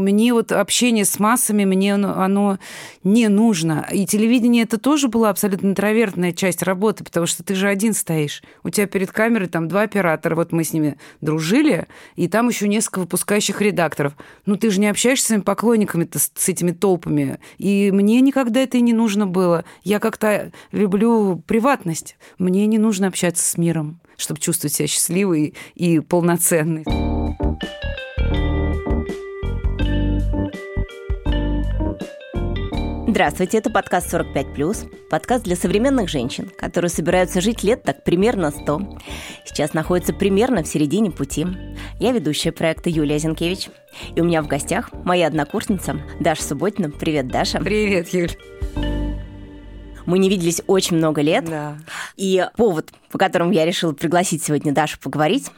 мне вот общение с массами, мне оно, не нужно. И телевидение это тоже была абсолютно интровертная часть работы, потому что ты же один стоишь. У тебя перед камерой там два оператора, вот мы с ними дружили, и там еще несколько выпускающих редакторов. Ну ты же не общаешься с своими поклонниками с этими толпами. И мне никогда это и не нужно было. Я как-то люблю приватность. Мне не нужно общаться с миром, чтобы чувствовать себя счастливой и полноценной. Здравствуйте, это подкаст «45+,» подкаст для современных женщин, которые собираются жить лет так примерно 100. Сейчас находится примерно в середине пути. Я ведущая проекта Юлия Зинкевич, и у меня в гостях моя однокурсница Даша Субботина. Привет, Даша. Привет, Юль. Мы не виделись очень много лет. Да. И повод, по которому я решила пригласить сегодня Дашу поговорить,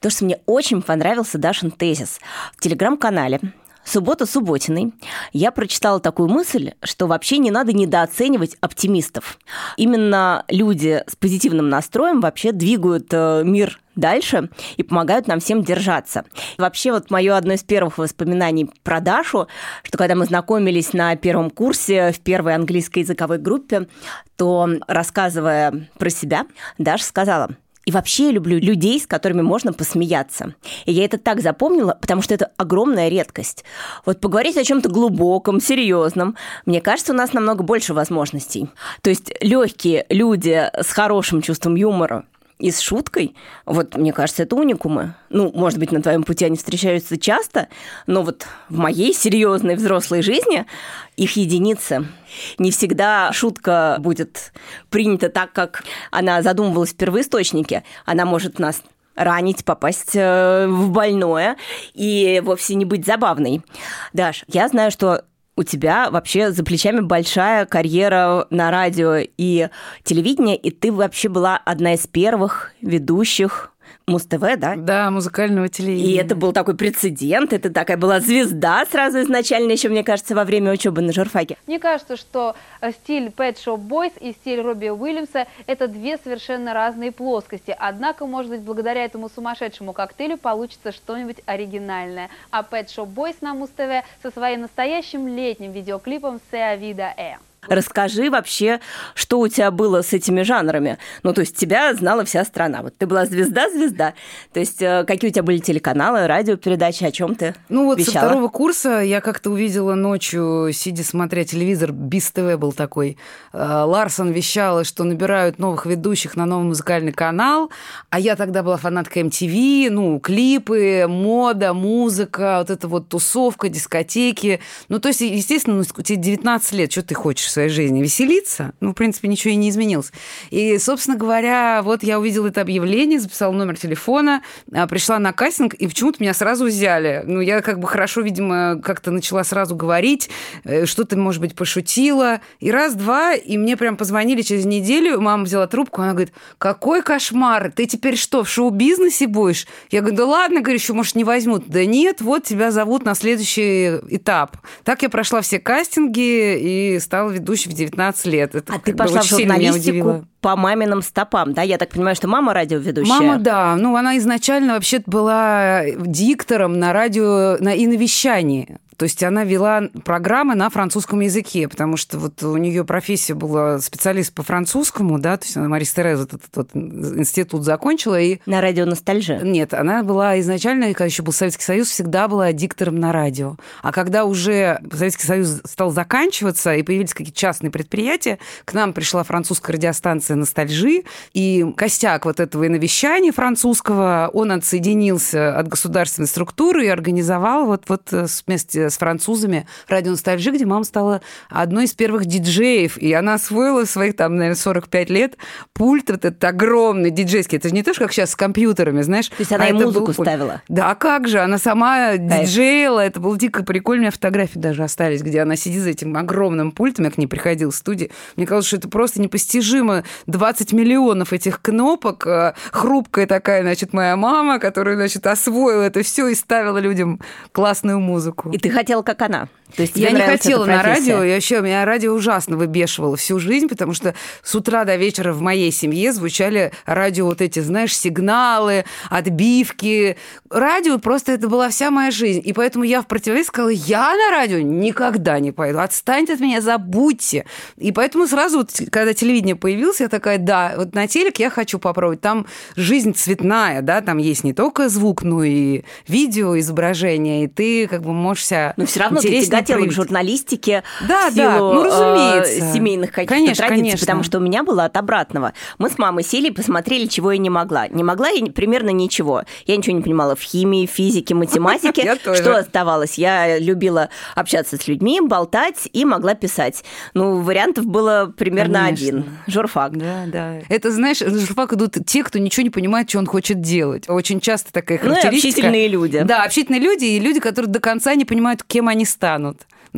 то, что мне очень понравился Дашин тезис в телеграм-канале суббота субботиной я прочитала такую мысль, что вообще не надо недооценивать оптимистов. Именно люди с позитивным настроем вообще двигают э, мир дальше и помогают нам всем держаться. Вообще вот мое одно из первых воспоминаний про Дашу, что когда мы знакомились на первом курсе в первой английской языковой группе, то рассказывая про себя, Даша сказала – и вообще я люблю людей, с которыми можно посмеяться. И я это так запомнила, потому что это огромная редкость. Вот поговорить о чем-то глубоком, серьезном, мне кажется, у нас намного больше возможностей. То есть легкие люди с хорошим чувством юмора и с шуткой, вот мне кажется, это уникумы. Ну, может быть, на твоем пути они встречаются часто, но вот в моей серьезной взрослой жизни их единицы. Не всегда шутка будет принята так, как она задумывалась в первоисточнике. Она может нас ранить, попасть э, в больное и вовсе не быть забавной. Даш, я знаю, что у тебя вообще за плечами большая карьера на радио и телевидении, и ты вообще была одна из первых ведущих Муз-ТВ, да? Да, музыкального телевидения. И это был такой прецедент, это такая была звезда сразу изначально, еще, мне кажется, во время учебы на журфаке. Мне кажется, что э, стиль Pet Shop Boys и стиль Робби Уильямса – это две совершенно разные плоскости. Однако, может быть, благодаря этому сумасшедшему коктейлю получится что-нибудь оригинальное. А Pet Shop Boys на Муз-ТВ со своим настоящим летним видеоклипом «Сеа Вида Э». Расскажи вообще, что у тебя было с этими жанрами. Ну, то есть тебя знала вся страна. Вот ты была звезда-звезда. То есть э, какие у тебя были телеканалы, радиопередачи, о чем ты Ну, вот вещала? со второго курса я как-то увидела ночью, сидя смотря телевизор, БИС ТВ был такой. Э, Ларсон вещала, что набирают новых ведущих на новый музыкальный канал, а я тогда была фанаткой MTV, ну, клипы, мода, музыка, вот эта вот тусовка, дискотеки. Ну, то есть, естественно, ну, тебе 19 лет, что ты хочешь? Своей жизни веселиться, ну, в принципе, ничего и не изменилось. И, собственно говоря, вот я увидела это объявление, записала номер телефона, а, пришла на кастинг, и почему-то меня сразу взяли. Ну, я как бы хорошо, видимо, как-то начала сразу говорить, э, что-то, может быть, пошутила. И раз-два, и мне прям позвонили через неделю, мама взяла трубку, она говорит, какой кошмар, ты теперь что, в шоу-бизнесе будешь? Я говорю, да ладно, говорю, еще, может, не возьмут. Да нет, вот тебя зовут на следующий этап. Так я прошла все кастинги и стала ведущей в 19 лет. Это а ты пошла в журналистику по маминым стопам, да? Я так понимаю, что мама радиоведущая. Мама, да. Ну, она изначально вообще была диктором на радио на, и на вещании. То есть она вела программы на французском языке, потому что вот у нее профессия была специалист по французскому, да, то есть она Марис Тереза этот, этот, институт закончила. И... На радио «Ностальжи»? Нет, она была изначально, когда еще был Советский Союз, всегда была диктором на радио. А когда уже Советский Союз стал заканчиваться и появились какие-то частные предприятия, к нам пришла французская радиостанция «Ностальжи», и костяк вот этого и навещания французского, он отсоединился от государственной структуры и организовал вот, вот вместе с французами. Радио «Ностальжи», где мама стала одной из первых диджеев, и она освоила своих, там, наверное, 45 лет. Пульт вот этот огромный диджейский. Это же не то, что как сейчас с компьютерами, знаешь. То есть она а и музыку ставила? Да, как же, она сама диджеяла, это было дико прикольно, у меня фотографии даже остались, где она сидит за этим огромным пультом, я к ней приходила в студии, мне казалось, что это просто непостижимо, 20 миллионов этих кнопок, э, хрупкая такая, значит, моя мама, которая, значит, освоила это все и ставила людям классную музыку. И ты хотела, как она. То есть я не хотела на радио, и вообще меня радио ужасно выбешивало всю жизнь, потому что с утра до вечера в моей семье звучали радио вот эти, знаешь, сигналы, отбивки. Радио просто это была вся моя жизнь. И поэтому я в противовес сказала, я на радио никогда не пойду, отстаньте от меня, забудьте. И поэтому сразу, вот, когда телевидение появилось, я такая, да, вот на телек я хочу попробовать. Там жизнь цветная, да, там есть не только звук, но и видео, изображение, и ты как бы можешь себя Но все равно ты тяготела к журналистике да, в силу да, ну, разумеется. Э, семейных каких-то конечно, традиций, конечно. потому что у меня было от обратного. Мы с мамой сели и посмотрели, чего я не могла. Не могла я примерно ничего. Я ничего не понимала в химии, физике, математике. Что оставалось? Я любила общаться с людьми, болтать и могла писать. Ну, вариантов было примерно один. Журфак. Да, да. Это, знаешь, на журфак идут те, кто ничего не понимает, что он хочет делать. Очень часто такая характеристика. Ну, общительные люди. Да, общительные люди и люди, которые до конца не понимают, кем они станут.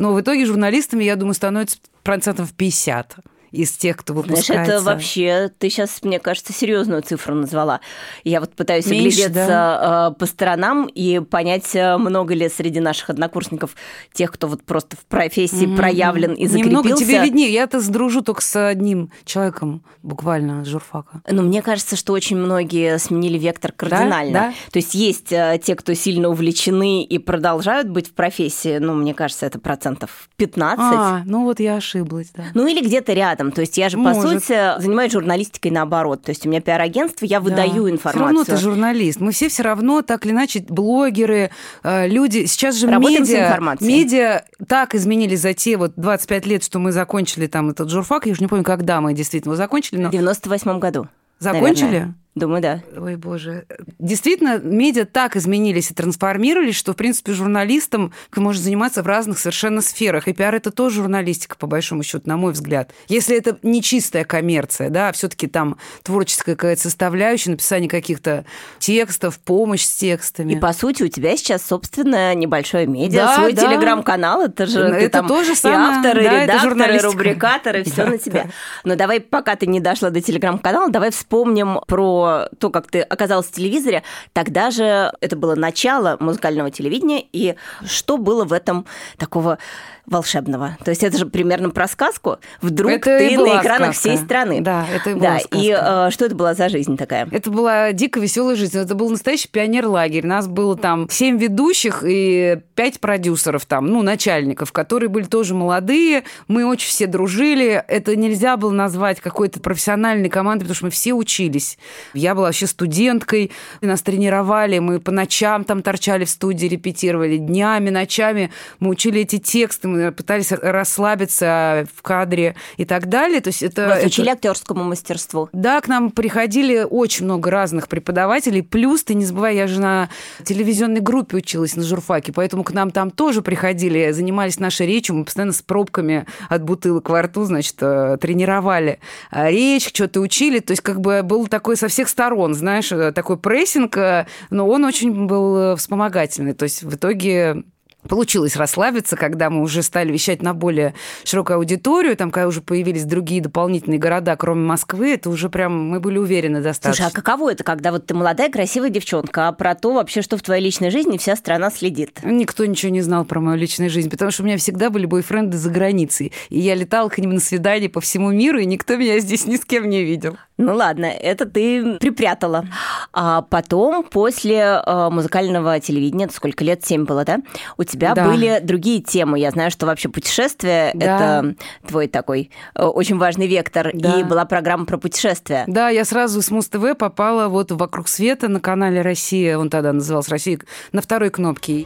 Но в итоге журналистами, я думаю, становится процентов 50 из тех, кто выпускается. Знаешь, это вообще, ты сейчас, мне кажется, серьезную цифру назвала. Я вот пытаюсь Меньше, оглядеться да? Э, по сторонам и понять, э, много ли среди наших однокурсников тех, кто вот просто в профессии mm-hmm. проявлен и закрепился. Немного тебе виднее. Я-то сдружу только с одним человеком, буквально, с журфака. Но мне кажется, что очень многие сменили вектор кардинально. Да? Да? То есть есть э, те, кто сильно увлечены и продолжают быть в профессии, ну, мне кажется, это процентов 15. А, ну вот я ошиблась, да. Ну или где-то рядом рядом. То есть я же, Может. по сути, занимаюсь журналистикой наоборот. То есть у меня пиар-агентство, я выдаю да. информацию. Все равно ты журналист. Мы все все равно, так или иначе, блогеры, э, люди... Сейчас же Работаем медиа, медиа так изменились за те вот 25 лет, что мы закончили там этот журфак. Я уже не помню, когда мы действительно закончили. Но... В 98 году. Закончили? Наверное. Думаю, да. Ой, боже. Действительно, медиа так изменились и трансформировались, что, в принципе, журналистом может заниматься в разных совершенно сферах. И пиар – это тоже журналистика, по большому счету, на мой взгляд. Если это не чистая коммерция, да, а все таки там творческая какая-то составляющая, написание каких-то текстов, помощь с текстами. И, по сути, у тебя сейчас собственное небольшое медиа, да, свой да. телеграм-канал. Это же это ты там тоже самое, и автор, и да, редактор, и рубрикатор, и все да, на тебя. Да. Но давай, пока ты не дошла до телеграм-канала, давай вспомним про то, как ты оказалась в телевизоре, тогда же это было начало музыкального телевидения, и что было в этом такого волшебного. То есть это же примерно про сказку. Вдруг это ты на экранах сказка. всей страны. Да, это и была да. сказка. И э, что это была за жизнь такая? Это была дико веселая жизнь. Это был настоящий пионер-лагерь. Нас было там семь ведущих и пять продюсеров там, ну, начальников, которые были тоже молодые. Мы очень все дружили. Это нельзя было назвать какой-то профессиональной командой, потому что мы все учились. Я была вообще студенткой. Нас тренировали. Мы по ночам там торчали в студии, репетировали. Днями, ночами мы учили эти тексты мы пытались расслабиться в кадре и так далее. То есть это, Вас это... учили актерскому мастерству? Да, к нам приходили очень много разных преподавателей. Плюс, ты не забывай, я же на телевизионной группе училась на журфаке, поэтому к нам там тоже приходили, занимались нашей речью, мы постоянно с пробками от бутылок во рту, значит, э, тренировали а речь, что-то учили. То есть как бы был такой со всех сторон, знаешь, э, такой прессинг, э, но он очень был вспомогательный. То есть в итоге Получилось расслабиться, когда мы уже стали вещать на более широкую аудиторию, там, когда уже появились другие дополнительные города, кроме Москвы, это уже прям мы были уверены достаточно. Слушай, а каково это, когда вот ты молодая, красивая девчонка, а про то вообще, что в твоей личной жизни вся страна следит? Никто ничего не знал про мою личную жизнь, потому что у меня всегда были бойфренды за границей, и я летала к ним на свидание по всему миру, и никто меня здесь ни с кем не видел. Ну ладно, это ты припрятала. А потом, после э, музыкального телевидения, сколько лет, семь было, да? У тебя да. были другие темы. Я знаю, что вообще путешествие да. это твой такой э, очень важный вектор. Да. И была программа про путешествия. Да, я сразу с Муз-ТВ попала вот «Вокруг света» на канале «Россия». Он тогда назывался «Россия» на второй кнопке.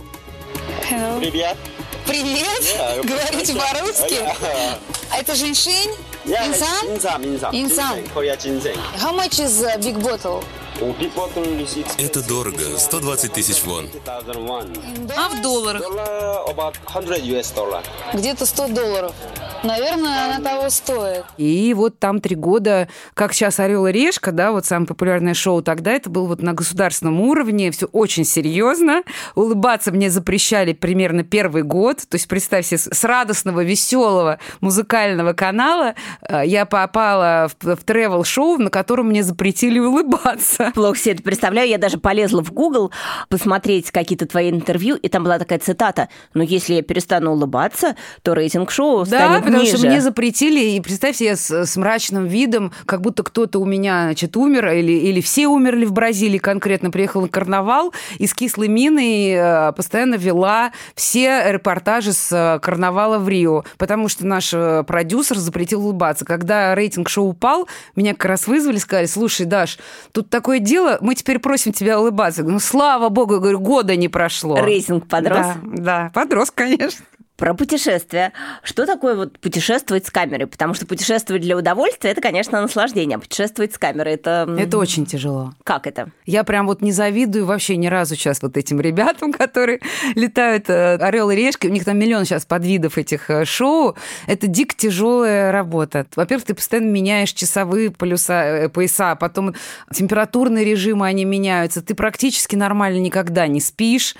Hello. Привет. Привет. Yeah, Говорите по-русски. Yeah. Это женьшень? Yeah, инсан? Инсан, инсан. Инсан. How much is a big bottle? Это дорого, 120 тысяч вон. А в долларах? Где-то 100 долларов. Наверное, она того стоит. И вот там три года, как сейчас «Орел и решка», да, вот самое популярное шоу тогда, это было вот на государственном уровне, все очень серьезно. Улыбаться мне запрещали примерно первый год. То есть, представьте, с радостного, веселого музыкального канала э, я попала в, в тревел-шоу, на котором мне запретили улыбаться. Плохо себе это представляю. Я даже полезла в Google посмотреть какие-то твои интервью, и там была такая цитата. Но если я перестану улыбаться, то рейтинг шоу да, станет потому ниже. что мне запретили, и представьте, я с, с мрачным видом, как будто кто-то у меня, значит, умер, или, или все умерли в Бразилии конкретно, приехал на карнавал, и с кислой миной постоянно вела все репортажи с э, карнавала в Рио, потому что наш э, продюсер запретил улыбаться. Когда рейтинг шоу упал, меня как раз вызвали, сказали, слушай, Даш, тут такое дело, мы теперь просим тебя улыбаться. Ну, слава богу, я говорю, года не прошло. Рейтинг подрос? Да, да подрос, конечно. Про путешествия. Что такое вот путешествовать с камерой? Потому что путешествовать для удовольствия – это, конечно, наслаждение. А путешествовать с камерой – это… Это очень тяжело. Как это? Я прям вот не завидую вообще ни разу сейчас вот этим ребятам, которые летают э, орел и решка. У них там миллион сейчас подвидов этих э, шоу. Это дико тяжелая работа. Во-первых, ты постоянно меняешь часовые полюса, э, пояса, потом температурные режимы, они меняются. Ты практически нормально никогда не спишь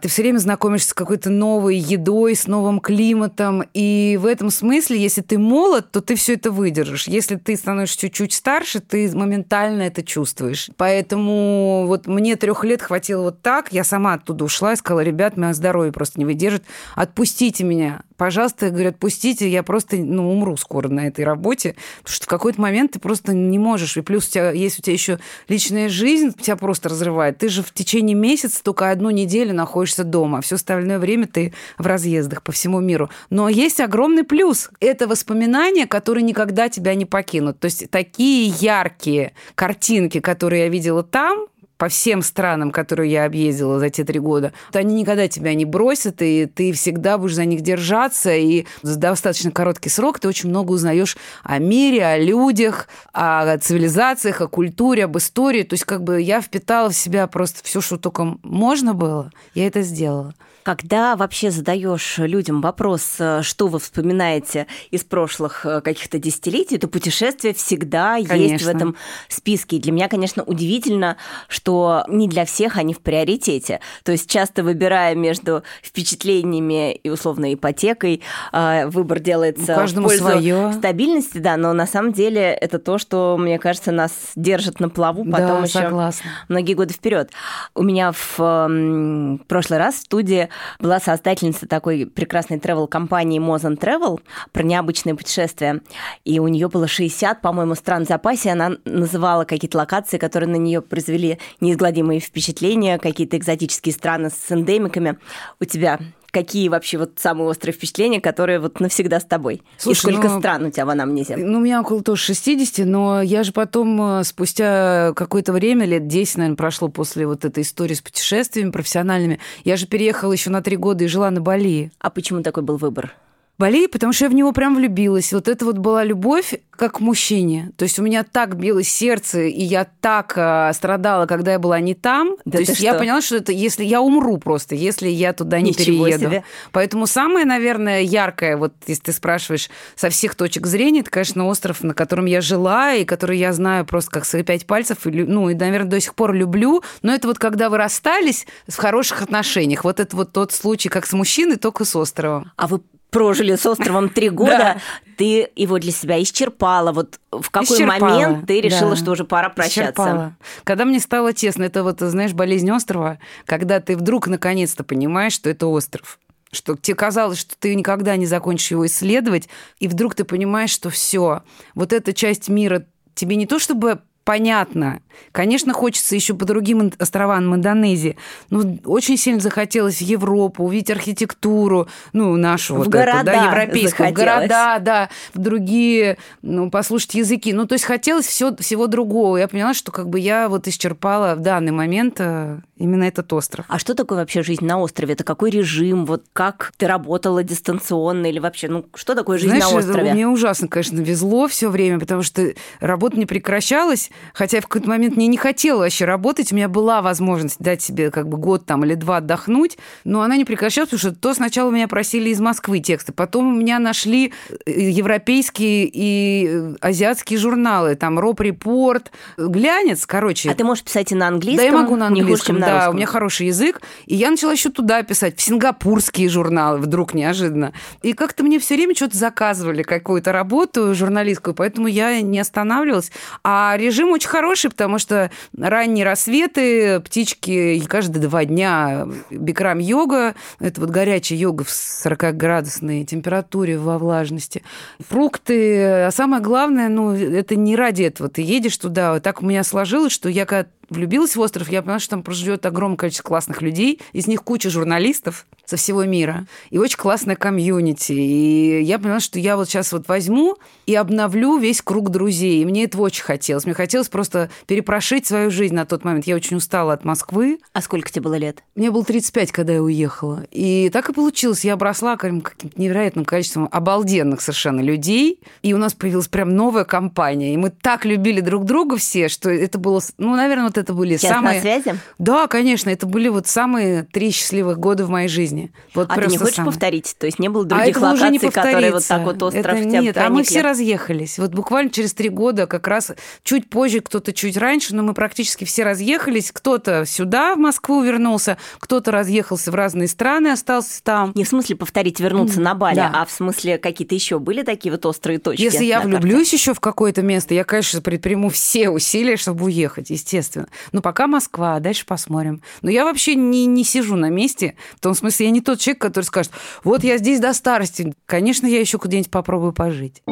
ты все время знакомишься с какой-то новой едой, с новым климатом. И в этом смысле, если ты молод, то ты все это выдержишь. Если ты становишься чуть-чуть старше, ты моментально это чувствуешь. Поэтому вот мне трех лет хватило вот так. Я сама оттуда ушла и сказала, ребят, мое здоровье просто не выдержит. Отпустите меня. Пожалуйста, я говорю, отпустите, я просто ну, умру скоро на этой работе. Потому что в какой-то момент ты просто не можешь. И плюс у тебя, есть у тебя еще личная жизнь, тебя просто разрывает. Ты же в течение месяца только одну неделю находишься дома, а все остальное время ты в разъездах по всему миру. Но есть огромный плюс. Это воспоминания, которые никогда тебя не покинут. То есть такие яркие картинки, которые я видела там, по всем странам, которые я объездила за те три года, они никогда тебя не бросят, и ты всегда будешь за них держаться, и за достаточно короткий срок ты очень много узнаешь о мире, о людях, о цивилизациях, о культуре, об истории. То есть как бы я впитала в себя просто все, что только можно было, я это сделала. Когда вообще задаешь людям вопрос, э, что вы вспоминаете из прошлых э, каких-то десятилетий, то путешествие всегда конечно. есть в этом списке. И для меня, конечно, удивительно, что не для всех они в приоритете. То есть часто выбирая между впечатлениями и условной ипотекой, э, выбор делается Каждому в пользу своё. стабильности, да, но на самом деле это то, что, мне кажется, нас держит на плаву потом да, еще согласна. многие годы вперед. У меня в прошлый раз в студии была создательница такой прекрасной travel-компании Mozan Travel про необычные путешествия. И у нее было 60, по-моему, стран в запасе. Она называла какие-то локации, которые на нее произвели неизгладимые впечатления, какие-то экзотические страны с эндемиками. У тебя какие вообще вот самые острые впечатления, которые вот навсегда с тобой? Слушай, И сколько ну, стран у тебя в анамнезе? Ну, у меня около тоже 60, но я же потом, э, спустя какое-то время, лет 10, наверное, прошло после вот этой истории с путешествиями профессиональными, я же переехала еще на три года и жила на Бали. А почему такой был выбор? Бали, потому что я в него прям влюбилась. Вот это вот была любовь как к мужчине. То есть у меня так билось сердце, и я так э, страдала, когда я была не там. Да То есть что? я поняла, что это если я умру просто, если я туда не Ничего перееду. себе. Поэтому самое, наверное, яркое, вот если ты спрашиваешь со всех точек зрения, это, конечно, остров, на котором я жила, и который я знаю просто как свои пять пальцев, и, ну, и, наверное, до сих пор люблю. Но это вот когда вы расстались в хороших отношениях. Вот это вот тот случай, как с мужчиной, только с островом. А вы прожили с островом три года, Да. ты его для себя исчерпала. Вот в какой Исчерпала, момент ты решила, да. что уже пора прощаться? Исчерпала. Когда мне стало тесно, это вот, знаешь, болезнь острова, когда ты вдруг наконец-то понимаешь, что это остров что тебе казалось, что ты никогда не закончишь его исследовать, и вдруг ты понимаешь, что все, вот эта часть мира тебе не то чтобы понятно. Конечно, хочется еще по другим островам Индонезии. Но очень сильно захотелось в Европу, увидеть архитектуру, ну, нашу В вот города эту, да, европейскую, в города, да, в другие, ну, послушать языки. Ну, то есть хотелось все, всего другого. Я поняла, что как бы я вот исчерпала в данный момент э, именно этот остров. А что такое вообще жизнь на острове? Это какой режим? Вот как ты работала дистанционно или вообще, ну, что такое жизнь Знаешь, на острове? мне ужасно, конечно, везло все время, потому что работа не прекращалась. Хотя я в какой-то момент мне не хотела вообще работать, у меня была возможность дать себе как бы год там или два отдохнуть, но она не прекращалась, потому что то сначала меня просили из Москвы тексты, потом у меня нашли э, европейские и э, азиатские журналы, там Роб Репорт, глянец, короче. А ты можешь писать и на английском? Да, я могу на английском, хуже, чем на да, русском. у меня хороший язык, и я начала еще туда писать, в сингапурские журналы, вдруг неожиданно. И как-то мне все время что-то заказывали, какую-то работу журналистскую, поэтому я не останавливалась. А режим очень хороший, потому что ранние рассветы, птички каждые два дня, бикрам-йога, это вот горячая йога в 40-градусной температуре, во влажности, фрукты, а самое главное, ну, это не ради этого, ты едешь туда, так у меня сложилось, что я когда влюбилась в остров, я поняла, что там проживет огромное количество классных людей, из них куча журналистов со всего мира, и очень классная комьюнити. И я поняла, что я вот сейчас вот возьму и обновлю весь круг друзей. И мне этого очень хотелось. Мне хотелось просто перепрошить свою жизнь на тот момент. Я очень устала от Москвы. А сколько тебе было лет? Мне было 35, когда я уехала. И так и получилось. Я обросла каким-то невероятным количеством обалденных совершенно людей. И у нас появилась прям новая компания. И мы так любили друг друга все, что это было... Ну, наверное, вот это были Сейчас самые... на связи? Да, конечно. Это были вот самые три счастливых года в моей жизни. Вот а ты не хочешь самые. повторить? То есть не было А других этого уже не локаций, которые вот так вот остров Это в тебя Нет, а мы проникли? все разъехались. Вот буквально через три года, как раз чуть позже, кто-то чуть раньше, но мы практически все разъехались. Кто-то сюда, в Москву вернулся, кто-то разъехался в разные страны, остался там. Не в смысле повторить, вернуться на Бали, Да. а в смысле какие-то еще были такие вот острые точки? Если я влюблюсь еще в какое-то место, я, конечно, предприму все усилия, чтобы уехать, естественно. Но пока Москва, а дальше посмотрим. Но я вообще не, не сижу на месте. В том смысле, я не тот человек, который скажет, вот я здесь до старости. Конечно, я еще куда-нибудь попробую пожить.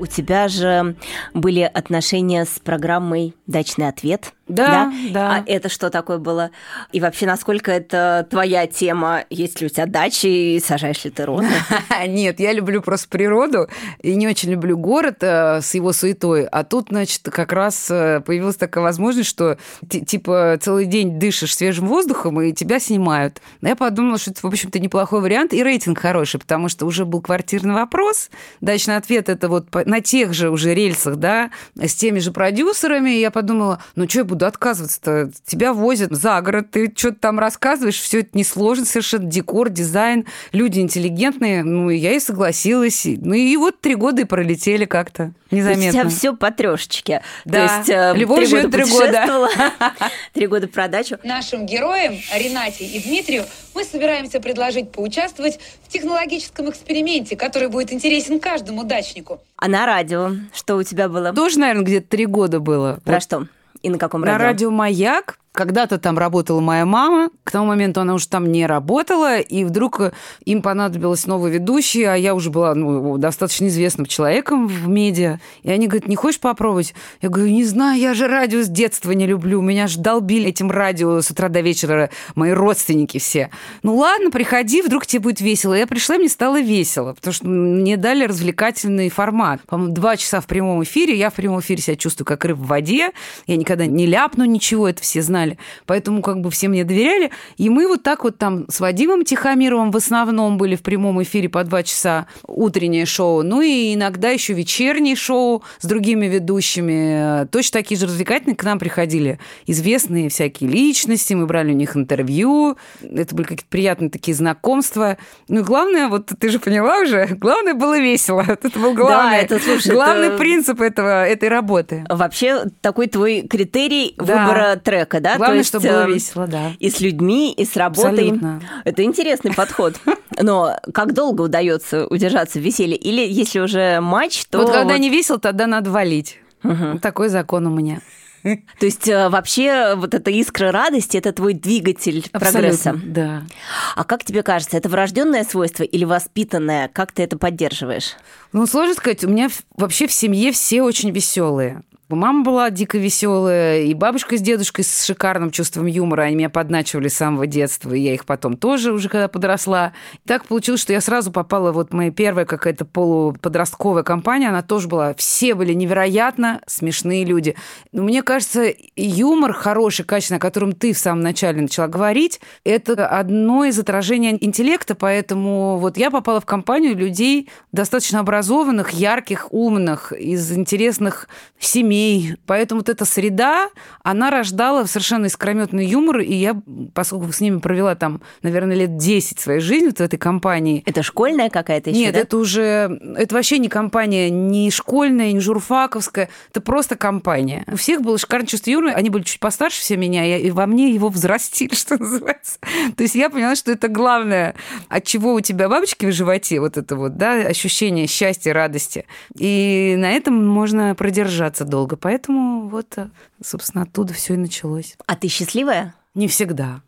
У тебя же были отношения с программой «Дачный ответ». Да, да. А это что такое было? И вообще, насколько это твоя тема? Есть ли у тебя дачи и сажаешь ли ты розы? Нет, я люблю просто природу и не очень люблю город э, с его суетой. А тут, значит, как раз э, появилась такая возможность, что ти- типа целый день дышишь свежим воздухом и тебя снимают. Но я подумала, что это, в общем-то, неплохой вариант и рейтинг хороший, потому что уже был квартирный вопрос. Дачный ответ это вот на тех же уже рельсах, да, с теми же продюсерами. И я подумала, ну что я буду отказываться-то? Тебя возят за город, ты что-то там рассказываешь, все это несложно совершенно, декор, дизайн, люди интеллигентные. Ну, и я и согласилась. Ну, и вот три года и пролетели как-то То есть у незаметно. тебя все по трешечке. Да. То есть э, Любовь три живет года три года. три года про дачу. Нашим героям, Ренате и Дмитрию, мы собираемся предложить поучаствовать в технологическом эксперименте, который будет интересен каждому дачнику. А на радио что у тебя было? Тоже, наверное, где-то три года было. Про Вот что? И на каком На радио? радио «Маяк». Когда-то там работала моя мама, к тому моменту она уже там не работала, и вдруг э, им понадобилась новая ведущая, а я уже была ну, достаточно известным человеком в медиа. И они говорят, не хочешь попробовать? Я говорю, не знаю, я же радио с детства не люблю, меня же долбили этим радио с утра до вечера мои родственники все. Ну ладно, приходи, вдруг тебе будет весело. Я пришла, мне стало весело, потому что мне дали развлекательный формат. По-моему, два часа в прямом эфире, я в прямом эфире себя чувствую как рыба в воде, я никогда не ляпну ничего, это все знали. Поэтому как бы все мне доверяли. И мы вот так вот там с Вадимом Тихомировым в основном были в прямом эфире по два часа утреннее шоу. Ну и иногда еще вечернее шоу с другими ведущими. Точно такие же развлекательные к нам приходили известные всякие личности. Мы брали у них интервью. Это были какие-то приятные такие знакомства. Ну и главное, вот ты же поняла уже, главное было весело. Это был главный, это, слушай, главный это- принцип этого, этой работы. Вообще такой твой критерий Да. выбора трека, да? Главное, То есть, чтобы было э, весело, да. И с людьми, и с работой. Абсолютно. Это интересный подход. Но как долго удается удержаться в веселье? Или если уже матч, то... вот когда вот- не весело, тогда надо валить. Такой закон у меня. То есть э, вообще вот эта искра радости – это твой двигатель прогресса. Абсолютно, да. А как тебе кажется, это врожденное свойство или воспитанное? Как ты это поддерживаешь? Ну, сложно сказать, у меня вообще в семье все очень веселые. Мама была дико веселая, и бабушка с дедушкой с шикарным чувством юмора. Они меня подначивали с самого детства, и я их потом тоже уже когда подросла. И так получилось, что я сразу попала, вот моя первая какая-то полуподростковая компания, она тоже была, все были невероятно смешные люди. Но мне кажется, юмор хороший, качественный, о котором ты в самом начале начала говорить, это одно из отражений интеллекта, поэтому вот я попала в компанию людей достаточно образованных, ярких, умных, из интересных семей. Поэтому вот эта среда, она рождала совершенно искрометный юмор, и я, поскольку с ними провела там, наверное, лет 10 своей жизни вот в этой компании. Это школьная какая-то еще, Нет, да? это уже... Это вообще не компания не школьная, не журфаковская. Это просто компания. У всех было шикарное чувство юмора. Они были чуть постарше все меня, и во мне его взрастили, что называется. То есть я поняла, что это главное, от чего у тебя бабочки в животе, вот это вот, да, ощущение счастья, радости. И на этом можно продержаться долго. Поэтому вот, собственно, оттуда все и началось. А ты счастливая? Не всегда.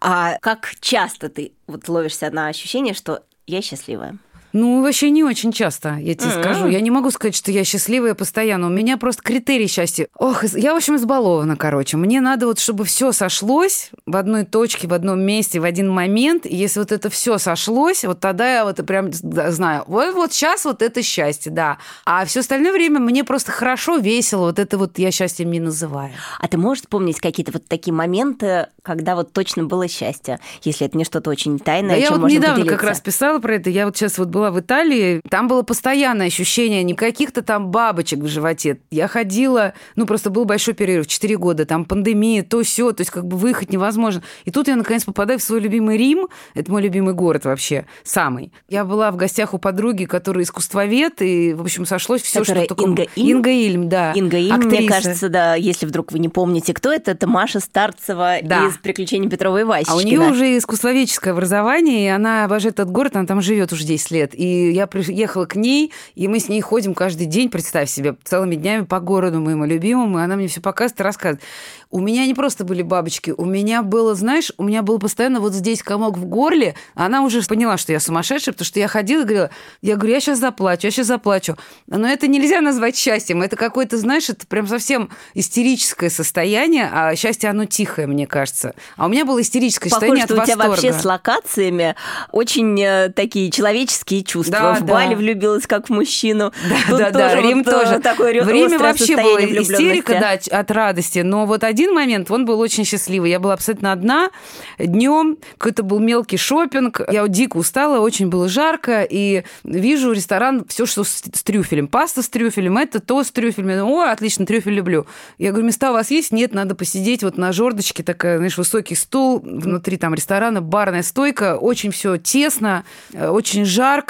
А как часто ты вот ловишься на ощущение, что я счастливая? Ну, вообще не очень часто, я тебе mm-hmm. скажу. Я не могу сказать, что я счастливая постоянно. У меня просто критерий счастья. Ох, я, в общем, избалована, короче. Мне надо вот, чтобы все сошлось в одной точке, в одном месте, в один момент. И если вот это все сошлось, вот тогда я вот прям знаю, вот, вот сейчас вот это счастье, да. А все остальное время мне просто хорошо, весело. Вот это вот я счастьем не называю. А ты можешь вспомнить какие-то вот такие моменты, когда вот точно было счастье, если это не что-то очень тайное, да чем я вот можно недавно поделиться? как раз писала про это. Я вот сейчас вот была в Италии, там было постоянное ощущение не каких-то там бабочек в животе. Я ходила, ну просто был большой перерыв, 4 года, там пандемия, то все, то есть как бы выехать невозможно. И тут я наконец попадаю в свой любимый Рим, это мой любимый город вообще, самый. Я была в гостях у подруги, которая искусствовед, и, в общем, сошлось все, Которая что. Инга Ильм? Инга Ильм, да. Инга Ильм, актриса. мне кажется, да, если вдруг вы не помните, кто это, это Маша Старцева Да. из «Приключений Петрова и Васечкина». А у нее уже искусствоведческое образование, и она обожает этот город, она там живет уже 10 лет. И я приехала к ней, и мы с ней ходим каждый день, представь себе, целыми днями по городу моему любимому, и она мне все показывает и рассказывает. У меня не просто были бабочки, у меня было, знаешь, у меня был постоянно вот здесь комок в горле, она уже поняла, что я сумасшедшая, потому что я ходила и говорила, я говорю, я сейчас заплачу, я сейчас заплачу. Но это нельзя назвать счастьем, это какое-то, знаешь, это прям совсем истерическое состояние, а счастье, оно тихое, мне кажется. А у меня было истерическое Похоже, состояние что от у тебя восторга. вообще с локациями очень э, такие человеческие чувства. Да, в да. Бали влюбилась как в мужчину. Да, Тут да, да, тоже Рим вот, тоже. Такое В Риме вообще была истерика, да, от радости. Но вот один момент, он был очень счастливый. Я была абсолютно одна днем, какой-то был мелкий шопинг. Я дико устала, очень было жарко, и вижу ресторан, все, что с, с трюфелем. Паста с трюфелем, это то с трюфелем. О, отлично, трюфель люблю. Я говорю, места у вас есть? Нет, надо посидеть вот на жердочке, такая, знаешь, высокий стул, внутри там ресторана, барная стойка, очень все тесно, э, очень жарко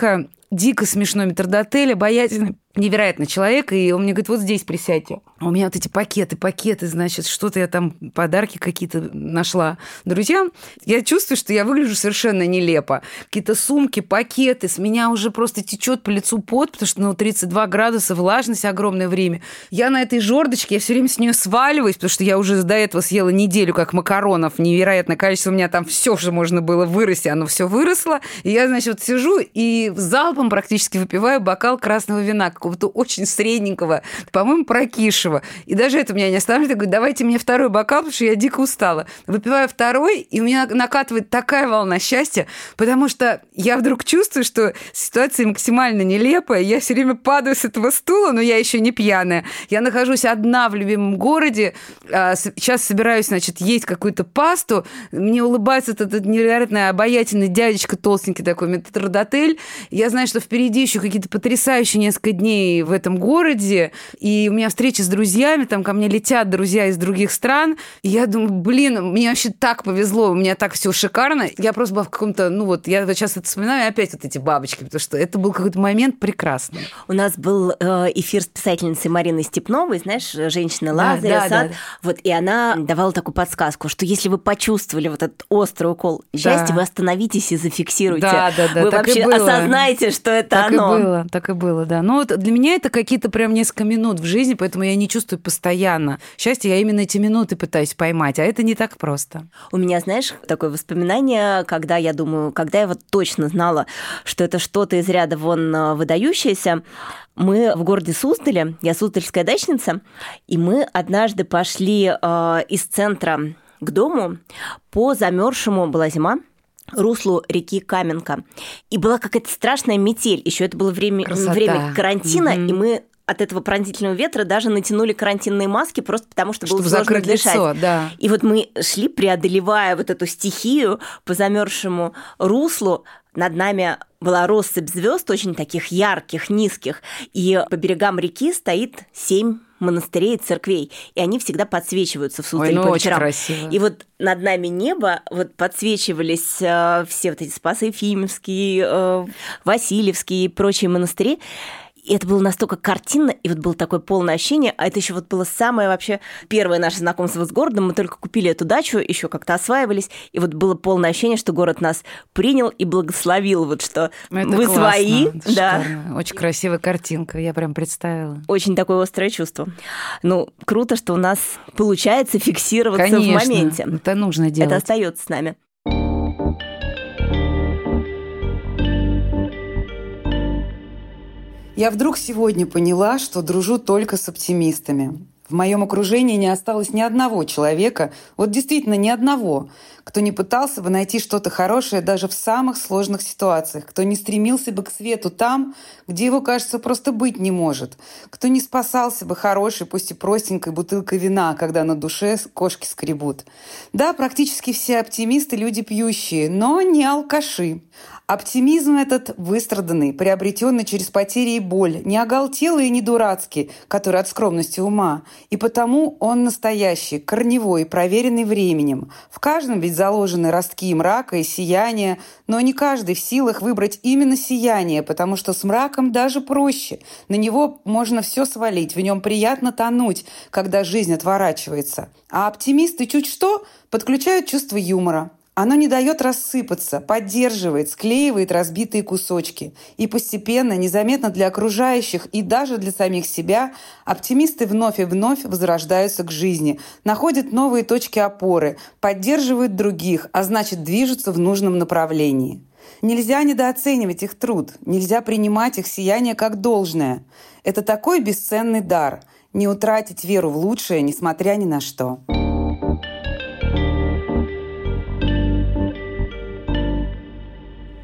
дико смешной метрдотель, обаятельный, невероятный человек, и он мне говорит, вот здесь присядьте. А у меня вот эти пакеты, пакеты, значит, что-то я там, подарки какие-то нашла друзьям. Я чувствую, что я выгляжу совершенно нелепо. Какие-то сумки, пакеты, с меня уже просто течет по лицу пот, потому что ну, 32 градуса, влажность огромное время. Я на этой жердочке, я все время с нее сваливаюсь, потому что я уже до этого съела неделю как макаронов, невероятное количество, у меня там все же можно было вырасти, оно все выросло. И я, значит, вот сижу и залпом практически выпиваю бокал красного вина, какого-то очень средненького, по-моему, прокисшего. И даже это меня не останавливает. Я говорю, давайте мне второй бокал, потому что я дико устала. Выпиваю второй, и у меня накатывает такая волна счастья, потому что я вдруг чувствую, что ситуация максимально нелепая. Я все время падаю с этого стула, но я еще не пьяная. Я нахожусь одна в любимом городе. А, Сейчас собираюсь, значит, есть какую-то пасту. Мне улыбается этот, этот невероятно обаятельный дядечка толстенький такой, метрдотель. Я знаю, что впереди еще какие-то потрясающие несколько дней в этом городе. И у меня встреча с друзьями, там ко мне летят друзья из других стран. И я думаю, блин, мне вообще так повезло, у меня так все шикарно. Я просто была в каком-то, ну вот, я вот сейчас это вспоминаю, и опять вот эти бабочки, потому что это был какой-то момент прекрасный. У нас был э, эфир с писательницей Мариной Степновой, знаешь, женщина Лазаря, да, сад. да. Вот, и она давала такую подсказку, что если вы почувствовали вот этот острый укол счастья, Да. вы остановитесь и зафиксируйте. Да, да, да, Вы так и вообще было. осознаете, что это Так оно. и было, так и было, да. Но вот для меня это какие-то прям несколько минут в жизни, поэтому я не чувствую постоянно. Счастье я именно эти минуты пытаюсь поймать, а это не так просто. У меня, знаешь, такое воспоминание, когда я думаю, когда я вот точно знала, что это что-то из ряда вон э, выдающееся, мы в городе Суздале, я суздальская дачница, и мы однажды пошли э, из центра к дому по замерзшему, была зима, руслу реки Каменка. И была какая-то страшная метель. Еще это было время, время карантина, угу. и мы от этого пронзительного ветра даже натянули карантинные маски просто потому, что Чтобы было сложно дышать. Лицо, да. И вот мы шли, преодолевая вот эту стихию по замерзшему руслу, над нами была россыпь звезд, очень таких ярких, низких, и по берегам реки стоит семь монастырей и церквей, и они всегда подсвечиваются в Ой, ну, по вечерам. Красиво. И вот над нами небо, вот подсвечивались э, все вот эти Спасы Ефимовские, э, Васильевские и прочие монастыри. И это было настолько картинно, и вот было такое полное ощущение, а это еще вот было самое вообще первое наше знакомство с городом. Мы только купили эту дачу, еще как-то осваивались, и вот было полное ощущение, что город нас принял и благословил, вот что это вы классно, свои. Это да. Очень красивая картинка, я прям представила. Очень такое острое чувство. Ну, круто, что у нас получается фиксироваться Конечно, в моменте. Это нужно делать. Это остается с нами. Я вдруг сегодня поняла, что дружу только с оптимистами. В моем окружении не осталось ни одного человека, вот действительно ни одного, кто не пытался бы найти что-то хорошее даже в самых сложных ситуациях, кто не стремился бы к свету там, где его, кажется, просто быть не может, кто не спасался бы хорошей, пусть и простенькой бутылкой вина, когда на душе кошки скребут. Да, практически все оптимисты – люди пьющие, но не алкаши. Оптимизм этот выстраданный, приобретенный через потери и боль, не оголтелый и не дурацкий, который от скромности ума. И потому он настоящий, корневой, проверенный временем. В каждом ведь заложены ростки мрака и сияния, но не каждый в силах выбрать именно сияние, потому что с мраком даже проще. На него можно все свалить, в нем приятно тонуть, когда жизнь отворачивается. А оптимисты чуть что подключают чувство юмора. Оно не дает рассыпаться, поддерживает, склеивает разбитые кусочки. И постепенно, незаметно для окружающих и даже для самих себя, оптимисты вновь и вновь возрождаются к жизни, находят новые точки опоры, поддерживают других, а значит движутся в нужном направлении. Нельзя недооценивать их труд, нельзя принимать их сияние как должное. Это такой бесценный дар – не утратить веру в лучшее, несмотря ни на что.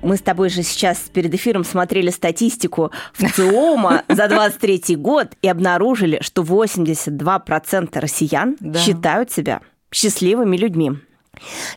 Мы с тобой же сейчас перед эфиром смотрели статистику в ЦИОМа за 23 год и обнаружили, что 82% россиян да. считают себя счастливыми людьми.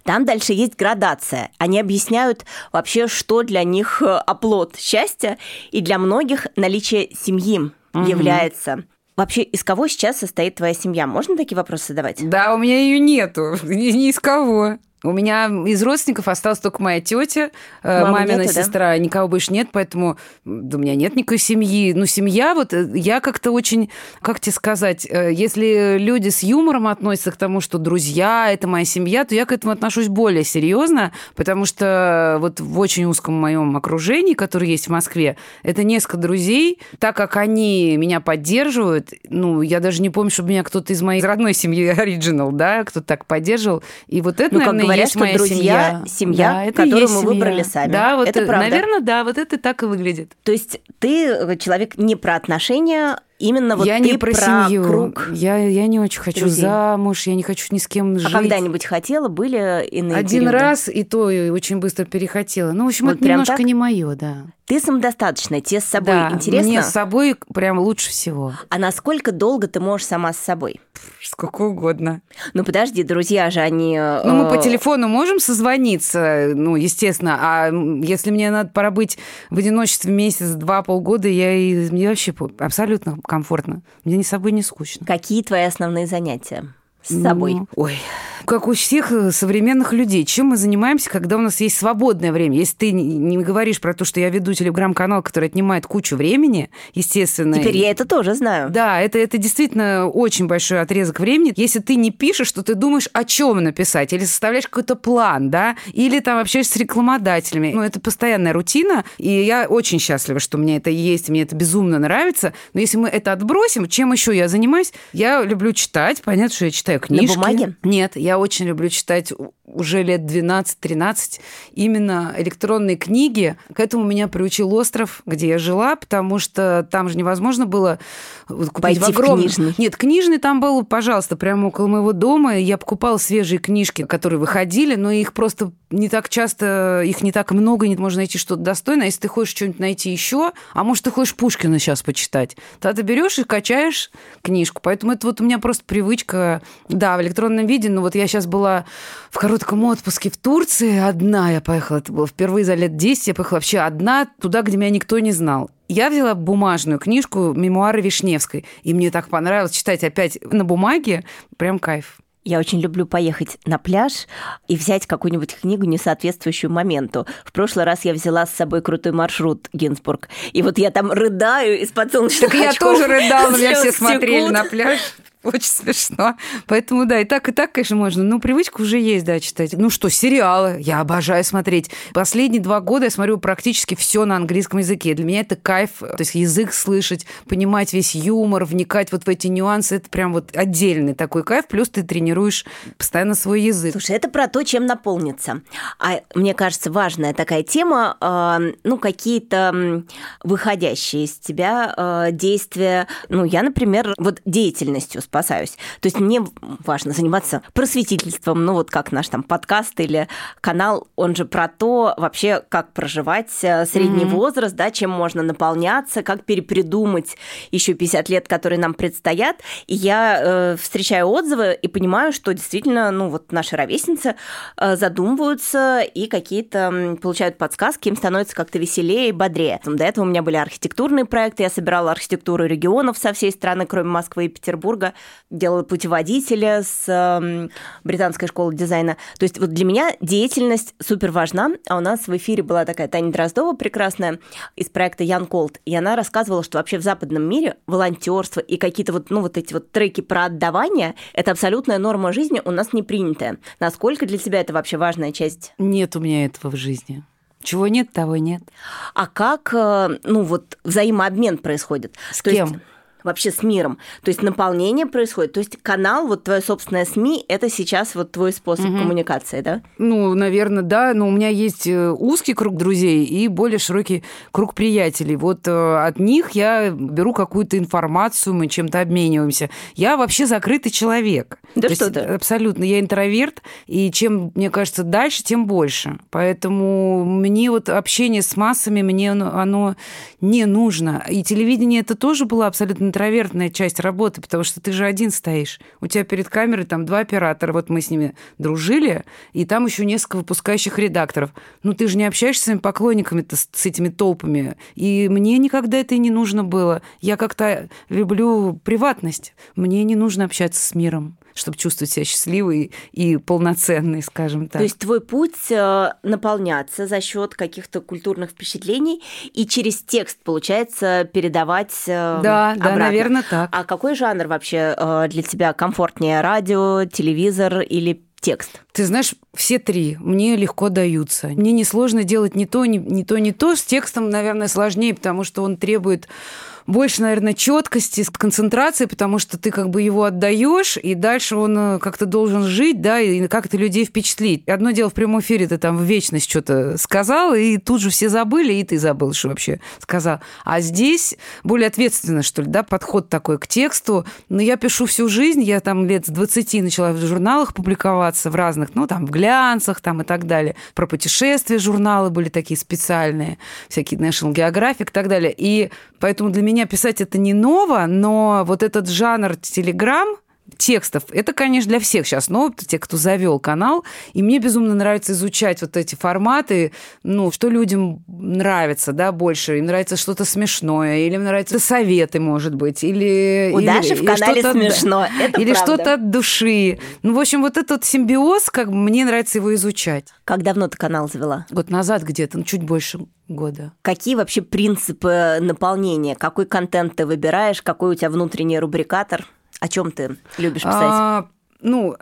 Там дальше есть градация. Они объясняют вообще, что для них э, оплот счастья, и для многих наличие семьи угу. является Вообще, из кого сейчас состоит твоя семья? Можно такие вопросы задавать? Да, у меня ее нету. Ни, ни из кого. У меня из родственников осталась только моя тетя, э, Мамы мамина нету, сестра, да? никого больше нет, поэтому да, у меня нет никакой семьи. Ну, семья, вот э, я как-то очень, как тебе сказать, э, если люди с юмором относятся к тому, что друзья – это моя семья, то я к этому отношусь более серьезно, потому что вот в очень узком моем окружении, которое есть в Москве, это несколько друзей, так как они меня поддерживают, ну, я даже не помню, чтобы меня кто-то из моей родной семьи, оригинал, да, кто-то так поддерживал, и вот это, ну, наверное, говорят, есть что моя друзья, семья, семья да, которую мы семья. выбрали сами. Да, вот это правда. Наверное, да, вот это так и выглядит. То есть ты э, человек не про отношения, именно вот я ты не про, про семью. круг. Я, я не очень хочу друзей. замуж, я не хочу ни с кем а жить. А когда-нибудь хотела, были иные Один периоды? раз, и то и очень быстро перехотела. Ну, в общем, вот это немножко так? не мое, да. Ты самодостаточная, тебе с собой да, интересно? мне с собой прям лучше всего. А насколько долго ты можешь сама с собой? Сколько угодно. Ну, подожди, друзья же, они... Ну, мы по телефону можем созвониться, ну, естественно, а если мне надо пробыть в одиночестве месяц, два, полгода, я и мне вообще абсолютно комфортно. Мне ни с собой не скучно. Какие твои основные занятия? С собой? Ну, ой, как у всех э, современных людей. Чем мы занимаемся, когда у нас есть свободное время? Если ты не говоришь про то, что я веду телеграм-канал, который отнимает кучу времени, естественно. Теперь я это тоже знаю. Да, это, это действительно очень большой отрезок времени. Если ты не пишешь, что ты думаешь, о чем написать, или составляешь какой-то план, да, или там общаешься с рекламодателями. Ну, это постоянная рутина, и я очень счастлива, что у меня это есть, мне это безумно нравится. Но если мы это отбросим, чем еще я занимаюсь? Я люблю читать, понятно, что я читаю книжки. На бумаге? Нет, я очень люблю читать уже лет 12-13 именно электронные книги. К этому меня приучил остров, где я жила, потому что там же невозможно было купить Пойти в огромный... В книжный. Нет, книжный там был, пожалуйста, прямо около моего дома. Я покупала свежие книжки, которые выходили, но их просто не так часто, их не так много, не можно найти что-то достойное. Если ты хочешь что-нибудь найти еще, а может, ты хочешь Пушкина сейчас почитать, то ты берешь и качаешь книжку. Поэтому это вот у меня просто привычка, да, в электронном виде. Но вот я сейчас была в коротком отпуске в Турции одна. Я поехала, это было впервые за лет 10, я поехала вообще одна туда, где меня никто не знал. Я взяла бумажную книжку «Мемуары Вишневской», и мне так понравилось читать опять на бумаге. Прям кайф. Я очень люблю поехать на пляж и взять какую-нибудь книгу, не соответствующую моменту. В прошлый раз я взяла с собой крутой маршрут Гинзбург. И вот я там рыдаю из-под солнечных Так я тоже рыдала, меня все смотрели на пляж. Очень смешно. Поэтому, да, и так, и так, конечно, можно. Но привычка уже есть, да, читать. Ну что, сериалы. Я обожаю смотреть. Последние два года я смотрю практически все на английском языке. Для меня это кайф. То есть язык слышать, понимать весь юмор, вникать вот в эти нюансы. Это прям вот отдельный такой кайф. Плюс ты тренируешь постоянно свой язык. Слушай, это про то, чем наполнится. А мне кажется, важная такая тема, э, ну, какие-то выходящие из тебя э, действия. Ну, я, например, вот деятельностью спасаюсь. То есть мне важно заниматься просветительством, ну вот как наш там подкаст или канал, он же про то вообще, как проживать э, средний mm-hmm. возраст, да, чем можно наполняться, как перепридумать еще 50 лет, которые нам предстоят. И я э, встречаю отзывы и понимаю, что действительно, ну вот наши ровесницы э, задумываются и какие-то получают подсказки, им становится как-то веселее и бодрее. До этого у меня были архитектурные проекты, я собирала архитектуру регионов со всей страны, кроме Москвы и Петербурга делала путеводителя с э, британской школы дизайна. То есть вот для меня деятельность супер важна. А у нас в эфире была такая Таня Дроздова прекрасная из проекта Ян Колд. И она рассказывала, что вообще в западном мире волонтерство и какие-то вот, ну, вот эти вот треки про отдавание – это абсолютная норма жизни у нас не принятая. Насколько для тебя это вообще важная часть? Нет у меня этого в жизни. Чего нет, того нет. А как, э, ну вот, взаимообмен происходит? С То кем? Есть вообще с миром. То есть наполнение происходит. То есть канал, вот твоя собственная СМИ, это сейчас вот твой способ угу. коммуникации, да? Ну, наверное, да. Но у меня есть э, узкий круг друзей и более широкий круг приятелей. Вот э, от них я беру какую-то информацию, мы чем-то обмениваемся. Я вообще закрытый человек. Да То что ты? Абсолютно. Я интроверт, и чем, мне кажется, дальше, тем больше. Поэтому мне вот общение с массами, мне оно не нужно. И телевидение это тоже было абсолютно интровертная часть работы, потому что ты же один стоишь. У тебя перед камерой там два оператора, вот мы с ними дружили, и там еще несколько выпускающих редакторов. Ну, ты же не общаешься с своими поклонниками с этими толпами. И мне никогда это и не нужно было. Я как-то люблю приватность. Мне не нужно общаться с миром чтобы чувствовать себя счастливой и полноценной, скажем так. То есть твой путь э, наполняться за счет каких-то культурных впечатлений и через текст, получается, передавать э, Да, обратно. да, наверное, так. А какой жанр вообще э, для тебя комфортнее? Радио, телевизор или текст? Ты знаешь, все три мне легко даются. Мне несложно делать не то, не, не то, не то. С текстом, наверное, сложнее, потому что он требует больше, наверное, четкости, концентрации, потому что ты как бы его отдаешь, и дальше он э, как-то должен жить, да, и как-то людей впечатлить. Одно дело в прямом эфире ты там в вечность что-то сказал, и тут же все забыли, и ты забыл, что вообще сказал. А здесь более ответственно, что ли, да, подход такой к тексту. Но я пишу всю жизнь, я там лет с 20 начала в журналах публиковаться, в разных, ну, там, в глянцах там и так далее. Про путешествия журналы были такие специальные, всякие National Geographic и так далее. И поэтому для меня меня писать это не ново, но вот этот жанр телеграм, текстов. Это, конечно, для всех сейчас но те, кто завел канал. И мне безумно нравится изучать вот эти форматы, ну, что людям нравится, да, больше. Им нравится что-то смешное, или им нравятся советы, может быть, или... У или, Даши в канале смешно, это Или правда. что-то от души. Ну, в общем, вот этот симбиоз, как мне нравится его изучать. Как давно ты канал завела? Год назад где-то, ну, чуть больше года. Какие вообще принципы наполнения? Какой контент ты выбираешь? Какой у тебя внутренний рубрикатор? О чем ты любишь писать? А, ну,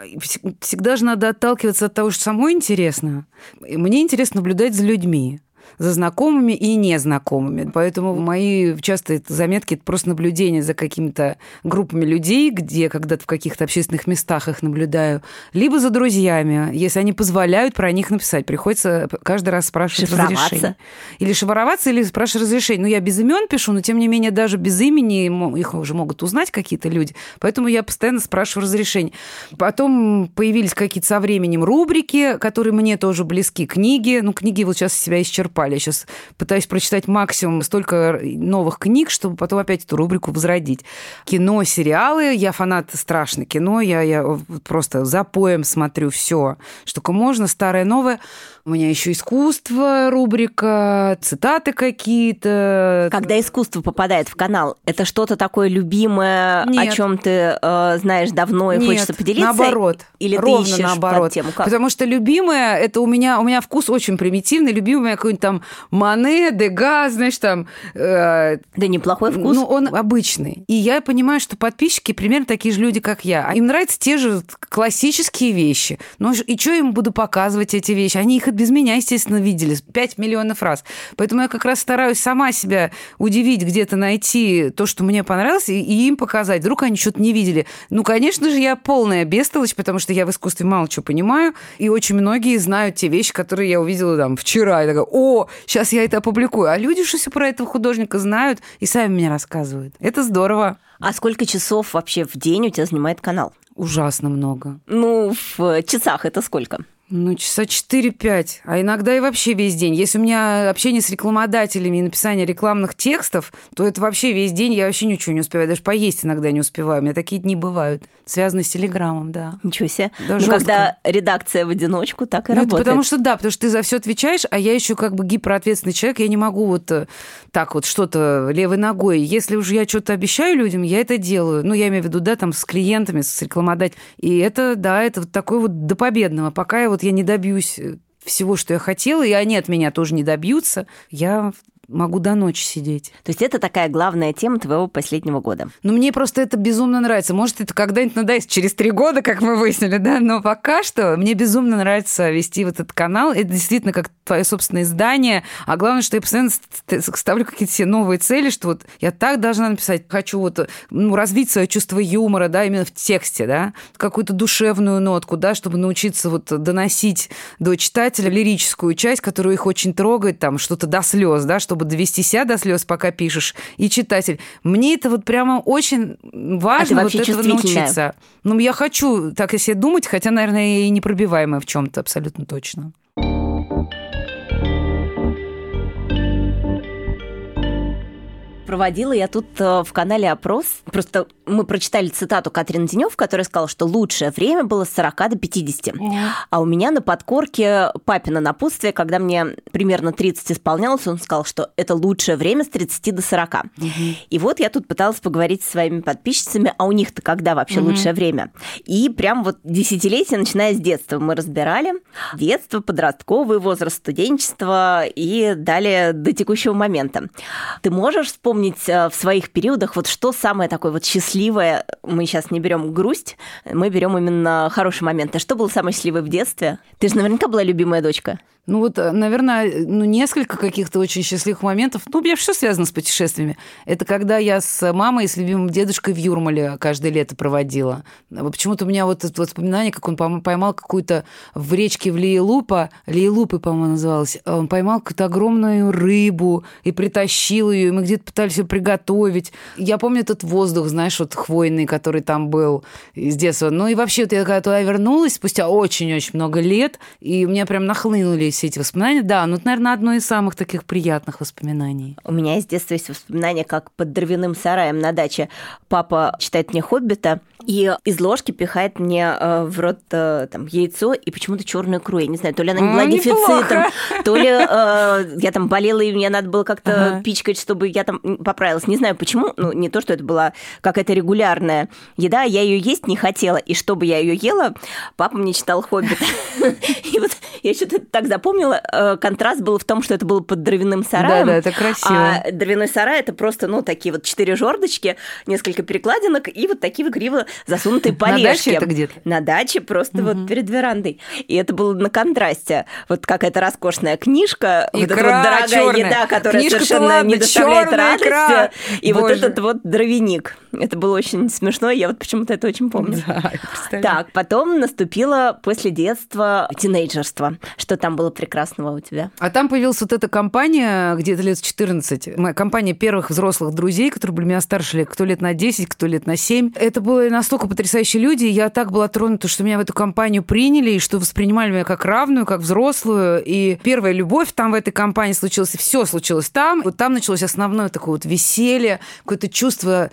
всегда же надо отталкиваться от того, что самой интересно. Мне интересно наблюдать за людьми за знакомыми и незнакомыми. Поэтому мои часто заметки – это просто наблюдение за какими-то группами людей, где когда-то в каких-то общественных местах их наблюдаю, либо за друзьями, если они позволяют про них написать. Приходится каждый раз спрашивать разрешение. Или шифроваться, или спрашивать разрешение. Ну, я без имен пишу, но тем не менее даже без имени их уже могут узнать какие-то люди. Поэтому я постоянно спрашиваю разрешение. Потом появились какие-то со временем рубрики, которые мне тоже близки. Книги. Ну, книги вот сейчас себя исчерпали исчерпали. Я сейчас пытаюсь прочитать максимум столько новых книг, чтобы потом опять эту рубрику возродить. Кино, сериалы. Я фанат страшно кино. Я, я просто запоем смотрю все, что только можно, старое, новое. У меня еще искусство, рубрика, цитаты какие-то. Когда искусство попадает в канал, это что-то такое любимое, Нет. о чем ты э, знаешь давно и Нет, хочется поделиться? Наоборот. Или ровно ты ищешь наоборот. тему? Как? Потому что любимое, это у меня, у меня вкус очень примитивный. Любимое какой-нибудь там Мане, Дега, знаешь, там... Э, да неплохой вкус. Ну, он обычный. И я понимаю, что подписчики примерно такие же люди, как я. Им нравятся те же классические вещи. Ну, и что им буду показывать эти вещи? Они их без меня, естественно, видели 5 миллионов раз. Поэтому я как раз стараюсь сама себя удивить, где-то найти то, что мне понравилось, и, и им показать. Вдруг они что-то не видели. Ну, конечно же, я полная бестолочь, потому что я в искусстве мало чего понимаю, и очень многие знают те вещи, которые я увидела там вчера. И такая, о, сейчас я это опубликую. А люди что все про этого художника знают и сами мне рассказывают. Это здорово. А сколько часов вообще в день у тебя занимает канал? Ужасно много. Ну, в часах это сколько? Ну, часа 4-5, а иногда и вообще весь день. Если у меня общение с рекламодателями и написание рекламных текстов, то это вообще весь день, я вообще ничего не успеваю. Даже поесть иногда не успеваю. У меня такие дни бывают. Связаны с телеграммом, да. Ничего себе. Да, ну, когда редакция в одиночку, так и ну, работает. потому что, да, потому что ты за все отвечаешь, а я еще как бы гиперответственный человек, я не могу вот э, так вот что-то левой ногой. Если уже я что-то обещаю людям, я это делаю. Ну, я имею в виду, да, там с клиентами, с рекламодателями. И это, да, это вот такой вот до победного. Пока я вот я не добьюсь э, всего, что я хотела, и они от меня тоже не добьются, я могу до ночи сидеть. То есть это такая главная тема твоего последнего года? Ну, мне просто это безумно нравится. Может, это когда-нибудь надоест через три года, как мы выяснили, да, но пока что мне безумно нравится вести вот этот канал. Это действительно как твое собственное издание. А главное, что я постоянно ставлю какие-то себе новые цели, что вот я так должна написать. Хочу вот ну, развить свое чувство юмора, да, именно в тексте, да, какую-то душевную нотку, да, чтобы научиться вот доносить до читателя лирическую часть, которую их очень трогает, там, что-то до слез, да, чтобы довести себя до слез, пока пишешь, и читатель. Мне это вот прямо очень важно а вот этого научиться. Ну, я хочу так о себе думать, хотя, наверное, и непробиваемая в чем-то абсолютно точно. Проводила я тут э, в канале опрос. Просто мы прочитали цитату Катрин Денев, которая сказала, что лучшее время было с 40 до 50. Mm. А у меня на подкорке папина напутствие, когда мне примерно 30 исполнялось, он сказал, что это лучшее время с 30 до 40. Mm-hmm. И вот я тут пыталась поговорить со своими подписчицами, а у них-то когда вообще лучшее время? И прям вот десятилетие, начиная с детства, мы разбирали. Детство, подростковый возраст, студенчество и далее до текущего момента. Ты можешь вспомнить вспомнить э, в своих периодах, вот что самое такое вот счастливое, мы сейчас не берем грусть, мы берем именно хорошие моменты. Что было самое счастливое в детстве? Ты же наверняка была любимая дочка. Ну вот, э, наверное, ну, несколько каких-то очень счастливых моментов. Ну, у меня все связано с путешествиями. Это когда я с мамой и с любимым дедушкой в Юрмале каждое лето проводила. Почему-то у меня вот это воспоминание, как он поймал какую-то в речке в Лиелупа, Лиелупы, по-моему, называлась, он поймал какую-то огромную рыбу и притащил ее, и мы где-то пытались все приготовить. Я помню этот воздух, знаешь, вот хвойный, который там был из детства. Ну и вообще, вот я когда туда вернулась, спустя очень-очень много лет, и у меня прям нахлынули все эти воспоминания. Да, ну это, наверное, одно из самых таких приятных воспоминаний. У меня из детства есть воспоминания, как под дровяным сараем на даче папа читает мне «Хоббита», и из ложки пихает мне э, в рот э, там яйцо и почему-то черную икру. Я не знаю, то ли она не была ну, дефицитом, то ли э, я там болела, и мне надо было как-то ага. пичкать, чтобы я там поправилась. Не знаю почему, ну не то, что это была какая-то регулярная еда, я ее есть не хотела. И чтобы я ее ела, папа мне читал «Хоббит». И вот я что-то так запомнила, э, контраст был в том, что это было под дровяным сараем. Да, да, это красиво. А дровяной сарай – это просто, ну, такие вот четыре жердочки, несколько перекладинок и вот такие вот криво засунутые полежки. На даче это где-то? На даче, просто угу. вот перед верандой. И это было на контрасте. Вот какая-то роскошная книжка, Икра, вот эта вот дорогая черная. еда, которая совершенно ладно, не доставляет радости. Икра. И Боже. вот этот вот дровяник. Это было очень смешно, я вот почему-то это очень помню. Да, так, потом наступило после детства тинейджерство. Что там было прекрасного у тебя? А там появилась вот эта компания где-то лет 14. Моя компания первых взрослых друзей, которые были меня старше, кто лет на 10, кто лет на 7. Это были настолько потрясающие люди, я так была тронута, что меня в эту компанию приняли, и что воспринимали меня как равную, как взрослую. И первая любовь там в этой компании случилась, и все случилось там. Вот там началось основное такое вот веселье, какое-то чувство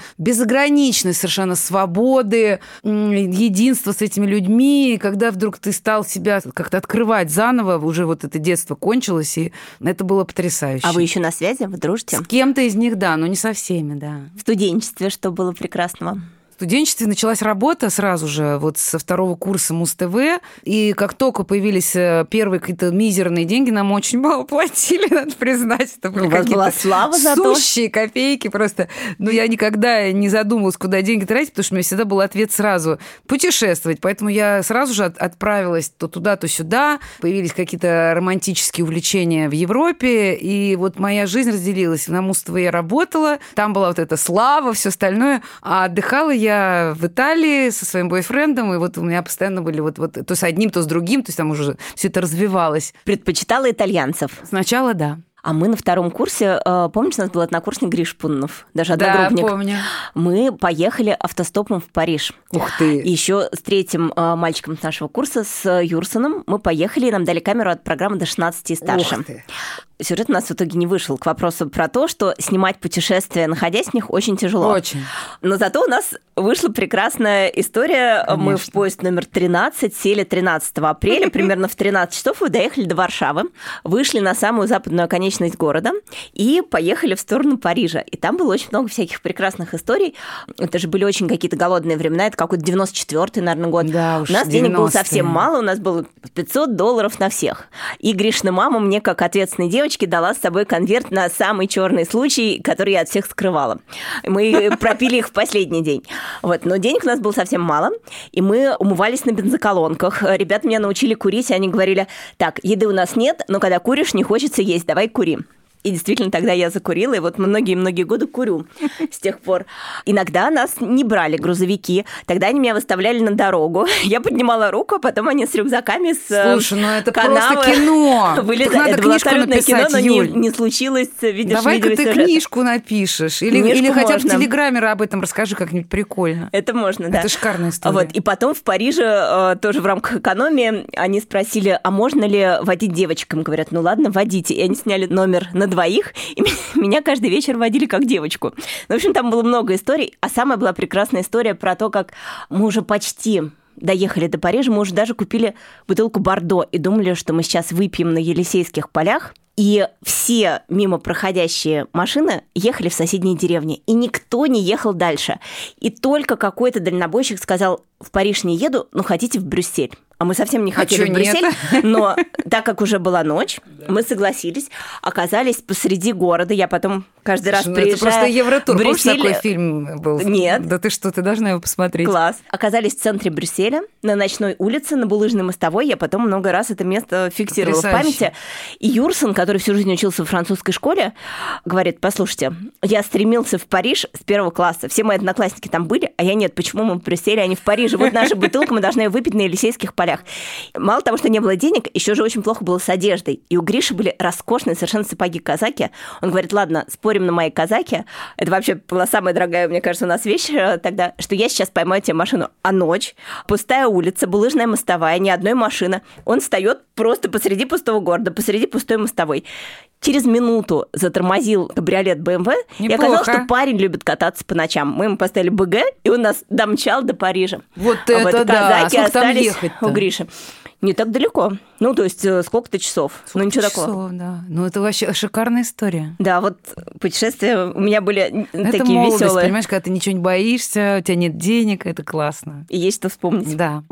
безграничной совершенно свободы, единства с этими людьми. Когда вдруг ты стал себя как-то открывать заново, уже вот это детство кончилось, и это было потрясающе. А вы еще на связи? Вы дружите? С кем-то из них, да, но не со всеми, да. В студенчестве что было прекрасного? В студенчестве началась работа сразу же, вот со второго курса Муз-ТВ, и как только появились э, первые какие-то мизерные деньги, нам очень мало платили, надо признать. Это были У вас была слава за то? Сущие копейки просто. Но я никогда не задумывалась, куда деньги тратить, потому что у меня всегда был ответ сразу – путешествовать. Поэтому я сразу же отправилась то туда, то сюда. Появились какие-то романтические увлечения в Европе, и вот моя жизнь разделилась. На Муз-ТВ я работала, там была вот эта слава, все остальное, а отдыхала я я в Италии со своим бойфрендом, и вот у меня постоянно были вот, вот то с одним, то с другим, то есть там уже все это развивалось. Предпочитала итальянцев? Сначала да. А мы на втором курсе, э, помнишь, у нас был однокурсник Гриш Пуннов, даже одногруппник. Да, помню. Мы поехали автостопом в Париж. Ух ты! Еще с третьим э, мальчиком с нашего курса, с Юрсоном, мы поехали, и нам дали камеру от программы до 16 и старше. Ух ты! Сюжет у нас в итоге не вышел к вопросу про то, что снимать путешествия, находясь в них, очень тяжело. Очень. Но зато у нас вышла прекрасная история. Конечно. Мы в поезд номер 13 сели 13 апреля, примерно в 13 часов, и доехали до Варшавы, вышли на самую западную оконечность города и поехали в сторону Парижа. И там было очень много всяких прекрасных историй. Это же были очень какие-то голодные времена, это какой-то 94-й, наверное, год. Да, уж у нас денег было совсем мало, у нас было 500 долларов на всех. И Гришна мама мне, как ответственной девочке, девочке дала с собой конверт на самый черный случай, который я от всех скрывала. Мы пропили их в последний день. Вот. Но денег у нас было совсем мало, и мы умывались на бензоколонках. Ребята меня научили курить, и они говорили, так, еды у нас нет, но когда куришь, не хочется есть, давай кури. И действительно, тогда я закурила, и вот многие-многие годы курю с тех пор. Иногда нас не брали грузовики, тогда они меня выставляли на дорогу. Я поднимала руку, а потом они с рюкзаками с э, Слушай, ну это канавы просто кино. Вылезали. надо это было написать, кино, но Юль. не, не случилось, видишь, Давай-ка ты видеосюжета. книжку напишешь. Или, Книжку или хотя бы в Телеграме об этом расскажи как-нибудь прикольно. Это можно, да. Это шикарная история. Вот. И потом в Париже, э, тоже в рамках экономии, они спросили, а можно ли водить девочкам? Говорят, ну ладно, водите. И они сняли номер на двоих, и меня каждый вечер водили как девочку. Ну, в общем, там было много историй. А самая была прекрасная история про то, как мы уже почти доехали до Парижа, мы уже даже купили бутылку Бордо и думали, что мы сейчас выпьем на Елисейских полях. И все мимо проходящие машины ехали в соседние деревни, и никто не ехал дальше. И только какой-то дальнобойщик сказал, в Париж не еду, но хотите в Брюссель. А мы совсем не А хотели чё в Брюссель, нет? но так как уже была ночь, мы согласились, оказались посреди города. Я потом каждый раз Ну, это приезжаю просто Евротур. в Помнишь, Брюссель, такой фильм был? Нет. Да ты что, ты должна его посмотреть. Класс. Оказались в центре Брюсселя, на ночной улице, на Булыжной мостовой. Я потом много раз это место фиксировала Потрясающе. в памяти. И Юрсон, который всю жизнь учился в французской школе, говорит, послушайте, я стремился в Париж с первого класса. Все мои одноклассники там были, а я нет. Почему мы в Брюсселе, а не в Париже? Вот наша бутылка, мы должны ее выпить на Елисейских полях. Мало того, что не было денег, еще же очень плохо было с одеждой. И у Гриши были роскошные совершенно сапоги казаки. Он говорит, ладно, спорим на моей казаке, это вообще была самая дорогая, мне кажется, у нас вещь э, тогда, что я сейчас поймаю тебе машину, а ночь, пустая улица, булыжная мостовая, ни одной машины. Он встает просто посреди пустого города, посреди пустой мостовой. Через минуту затормозил кабриолет БМВ, и оказалось, что парень любит кататься по ночам. Мы ему поставили БГ, и он нас домчал до Парижа. Вот а это вот да! Сколько остались у Гриши. Не так далеко. Ну, то есть э, сколько-то часов. Сколько ну, ничего часов, такого. да. Ну, это вообще шикарная история. Да, вот путешествия у меня были это такие молодость, веселые. понимаешь, когда ты ничего не боишься, у тебя нет денег, это классно. И есть что вспомнить. Да.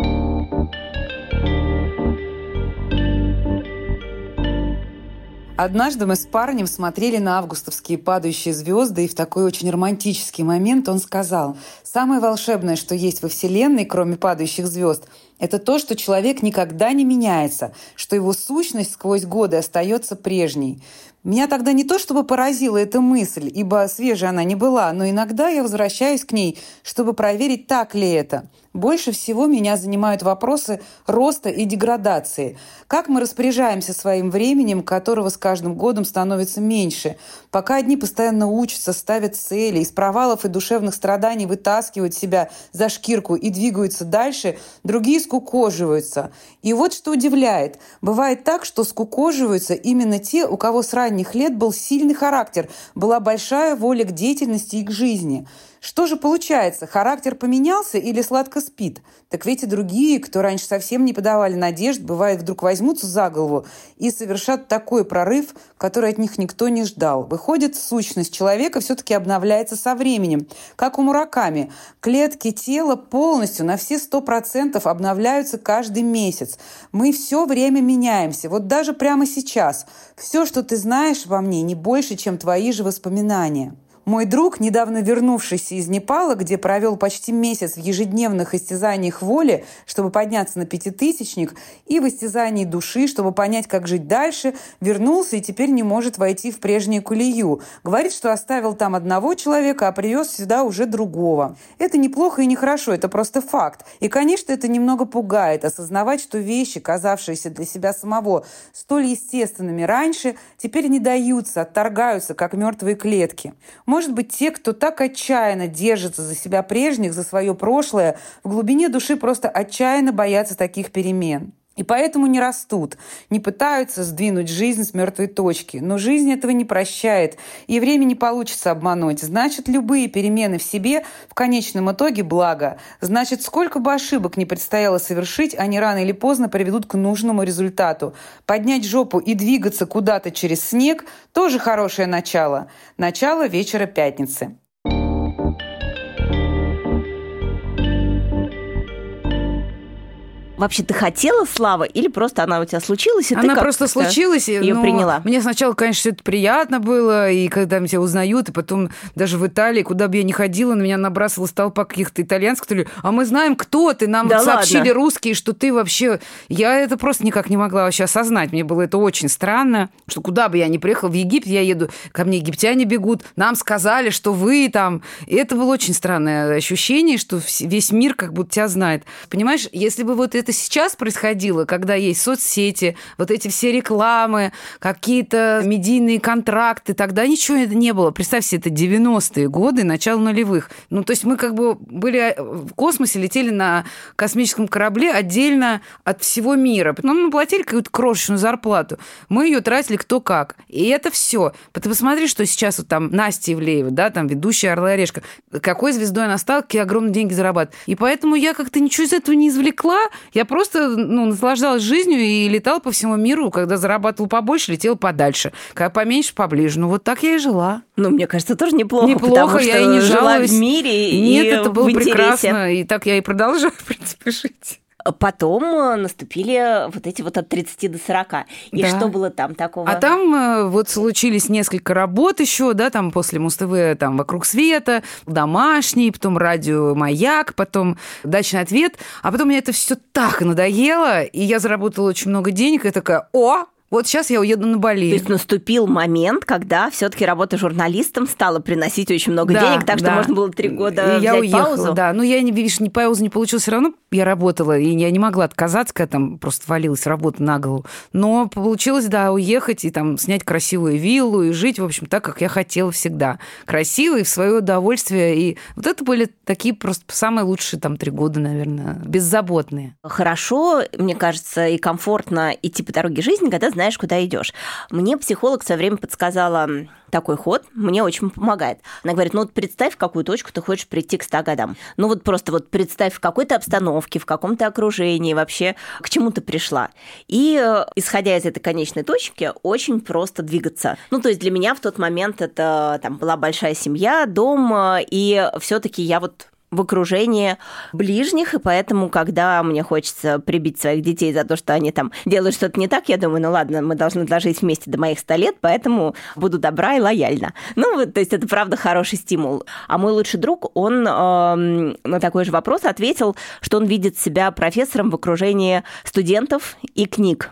Однажды мы с парнем смотрели на августовские падающие звезды, и в такой очень романтический момент он сказал, «Самое волшебное, что есть во Вселенной, кроме падающих звезд, это то, что человек никогда не меняется, что его сущность сквозь годы остается прежней. Меня тогда не то чтобы поразила эта мысль, ибо свежей она не была, но иногда я возвращаюсь к ней, чтобы проверить, так ли это. Больше всего меня занимают вопросы роста и деградации. Как мы распоряжаемся своим временем, которого с каждым годом становится меньше? Пока одни постоянно учатся, ставят цели, из провалов и душевных страданий вытаскивают себя за шкирку и двигаются дальше, другие скукоживаются. И вот что удивляет. Бывает так, что скукоживаются именно те, у кого с ранних лет был сильный характер, была большая воля к деятельности и к жизни – что же получается, характер поменялся или сладко спит? Так ведь и другие, кто раньше совсем не подавали надежд, бывает, вдруг возьмутся за голову и совершат такой прорыв, который от них никто не ждал. Выходит, сущность человека все-таки обновляется со временем. Как у Мураками. Клетки тела полностью на все сто процентов обновляются каждый месяц. Мы все время меняемся. Вот даже прямо сейчас. Все, что ты знаешь во мне, не больше, чем твои же воспоминания. Мой друг, недавно вернувшийся из Непала, где провел почти месяц в ежедневных истязаниях воли, чтобы подняться на пятитысячник, и в истязании души, чтобы понять, как жить дальше, вернулся и теперь не может войти в прежнюю колею. Говорит, что оставил там одного человека, а привез сюда уже другого. Это неплохо и нехорошо, это просто факт. И, конечно, это немного пугает, осознавать, что вещи, казавшиеся для себя самого столь естественными раньше, теперь не даются, отторгаются, как мертвые клетки. Может быть, те, кто так отчаянно держится за себя прежних, за свое прошлое, в глубине души просто отчаянно боятся таких перемен. И поэтому не растут, не пытаются сдвинуть жизнь с мертвой точки. Но жизнь этого не прощает, и время не получится обмануть. Значит, любые перемены в себе в конечном итоге благо. Значит, сколько бы ошибок не предстояло совершить, они рано или поздно приведут к нужному результату. Поднять жопу и двигаться куда-то через снег – тоже хорошее начало. Начало вечера пятницы. Вообще, ты хотела славы или просто она у тебя случилась, и она ты просто случилась, ее приняла? Мне сначала, конечно, все это приятно было, и когда меня узнают, и потом даже в Италии, куда бы я ни ходила, на меня набрасывалась толпа каких-то итальянцев, которые, а мы знаем, кто ты, нам да вот сообщили ладно? русские, что ты вообще... Я это просто никак не могла вообще осознать, мне было это очень странно, что куда бы я ни приехала, в Египет я еду, ко мне египтяне бегут, нам сказали, что вы там... И это было очень странное ощущение, что весь мир как будто тебя знает. Понимаешь, если бы вот это это сейчас происходило, когда есть соцсети, вот эти все рекламы, какие-то медийные контракты, тогда ничего это не было. Представьте, это 90-е годы, начало нулевых. Ну, то есть мы как бы были в космосе, летели на космическом корабле отдельно от всего мира. Мы платили какую-то крошечную зарплату. Мы ее тратили кто как. И это все. Ты посмотри, что сейчас вот там Настя Ивлеева, да, там ведущая «Орла и Орешка». Какой звездой она стала, какие огромные деньги зарабатывает. И поэтому я как-то ничего из этого не извлекла. Я просто ну, наслаждалась жизнью и летала по всему миру. Когда зарабатывала побольше, летела подальше. Когда поменьше, поближе. Ну, вот так я и жила. Ну, мне кажется, тоже неплохо. Неплохо, я и не жалуюсь. в мире Нет, и это было прекрасно. И так я и продолжаю, в принципе, жить. Потом э, наступили вот эти вот от 30 до 40. И Да. что было там такого? А там э, вот случились несколько работ еще, да, там после Муз-ТВ, там «Вокруг света», «Домашний», потом «Радио Маяк», потом «Дачный ответ». А потом мне это все так надоело, и я заработала очень много денег, и такая, о, Вот сейчас я уеду на Бали. То есть наступил момент, когда все-таки работа журналистом стала приносить очень много да, денег, так да. что можно было три года и я взять уехала, паузу. Да, но я, видишь, не паузу не получила, все равно я работала, и я не могла отказаться, когда там просто валилась работа на голову. Но получилось, да, уехать и там снять красивую виллу и жить, в общем, так, как я хотела всегда. Красиво и в свое удовольствие. И вот это были такие просто самые лучшие там три года, наверное, беззаботные. Хорошо, мне кажется, и комфортно идти по дороге жизни, когда знаешь, знаешь, куда идешь. Мне психолог в свое время подсказала такой ход, мне очень помогает. Она говорит, ну вот представь, в какую точку ты хочешь прийти к 100 годам. Ну вот просто вот представь в какой-то обстановке, в каком-то окружении вообще, к чему ты пришла. И э, исходя из этой конечной точки, очень просто двигаться. Ну то есть для меня в тот момент это там была большая семья, дом, э, и все таки я вот в окружении ближних, и поэтому, когда мне хочется прибить своих детей за то, что они там делают что-то не так, я думаю, ну ладно, мы должны дожить вместе до моих 100 лет, поэтому буду добра и лояльна. Ну, то есть это правда хороший стимул. А мой лучший друг, он э, на такой же вопрос ответил, что он видит себя профессором в окружении студентов и книг.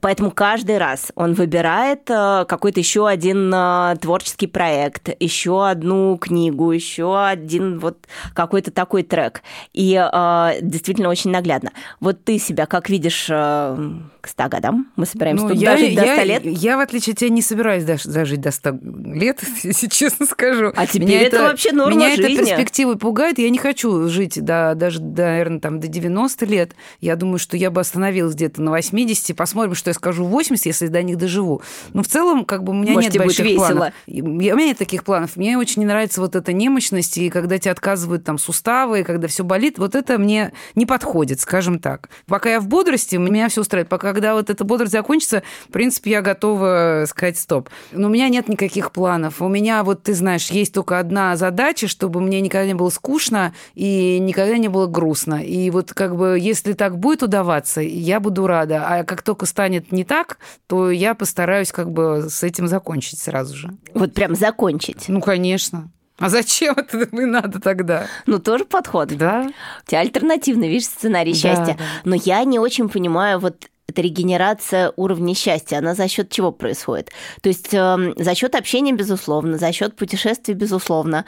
Поэтому каждый раз он выбирает э, какой-то еще один э, творческий проект, еще одну книгу, еще один вот какой какой-то такой трек. И э, действительно очень наглядно. Вот ты себя как видишь э, к 100 годам? Мы собираемся ну, тут я, дожить я, до 100 лет. Я, в отличие от тебя, не собираюсь дожить до 100 лет, если честно скажу. А теперь меня это, это вообще норма Меня жизни. эта перспектива пугает. Я не хочу жить до, даже, наверное, там, до 90 лет. Я думаю, что я бы остановилась где-то на 80. Посмотрим, что я скажу в 80, если до них доживу. Но в целом, как бы, у меня Может, нет больших планов. Я, у меня нет таких планов. Мне очень не нравится вот эта немощность, и когда тебе отказывают там суставы, и когда все болит, вот это мне не подходит, скажем так. Пока я в бодрости, меня все устраивает. Пока когда вот эта бодрость закончится, в принципе, я готова сказать стоп. Но у меня нет никаких планов. У меня, вот ты знаешь, есть только одна задача, чтобы мне никогда не было скучно и никогда не было грустно. И вот как бы если так будет удаваться, я буду рада. А как только станет не так, то я постараюсь как бы с этим закончить сразу же. Вот прям закончить? Ну, конечно. А зачем это и надо тогда? Ну, тоже подход. Да. У тебя альтернативный, видишь, сценарий счастья. Да. Но я не очень понимаю вот эта регенерация уровня счастья, она за счет чего происходит? То есть э, за счет общения, безусловно, за счет путешествий, безусловно.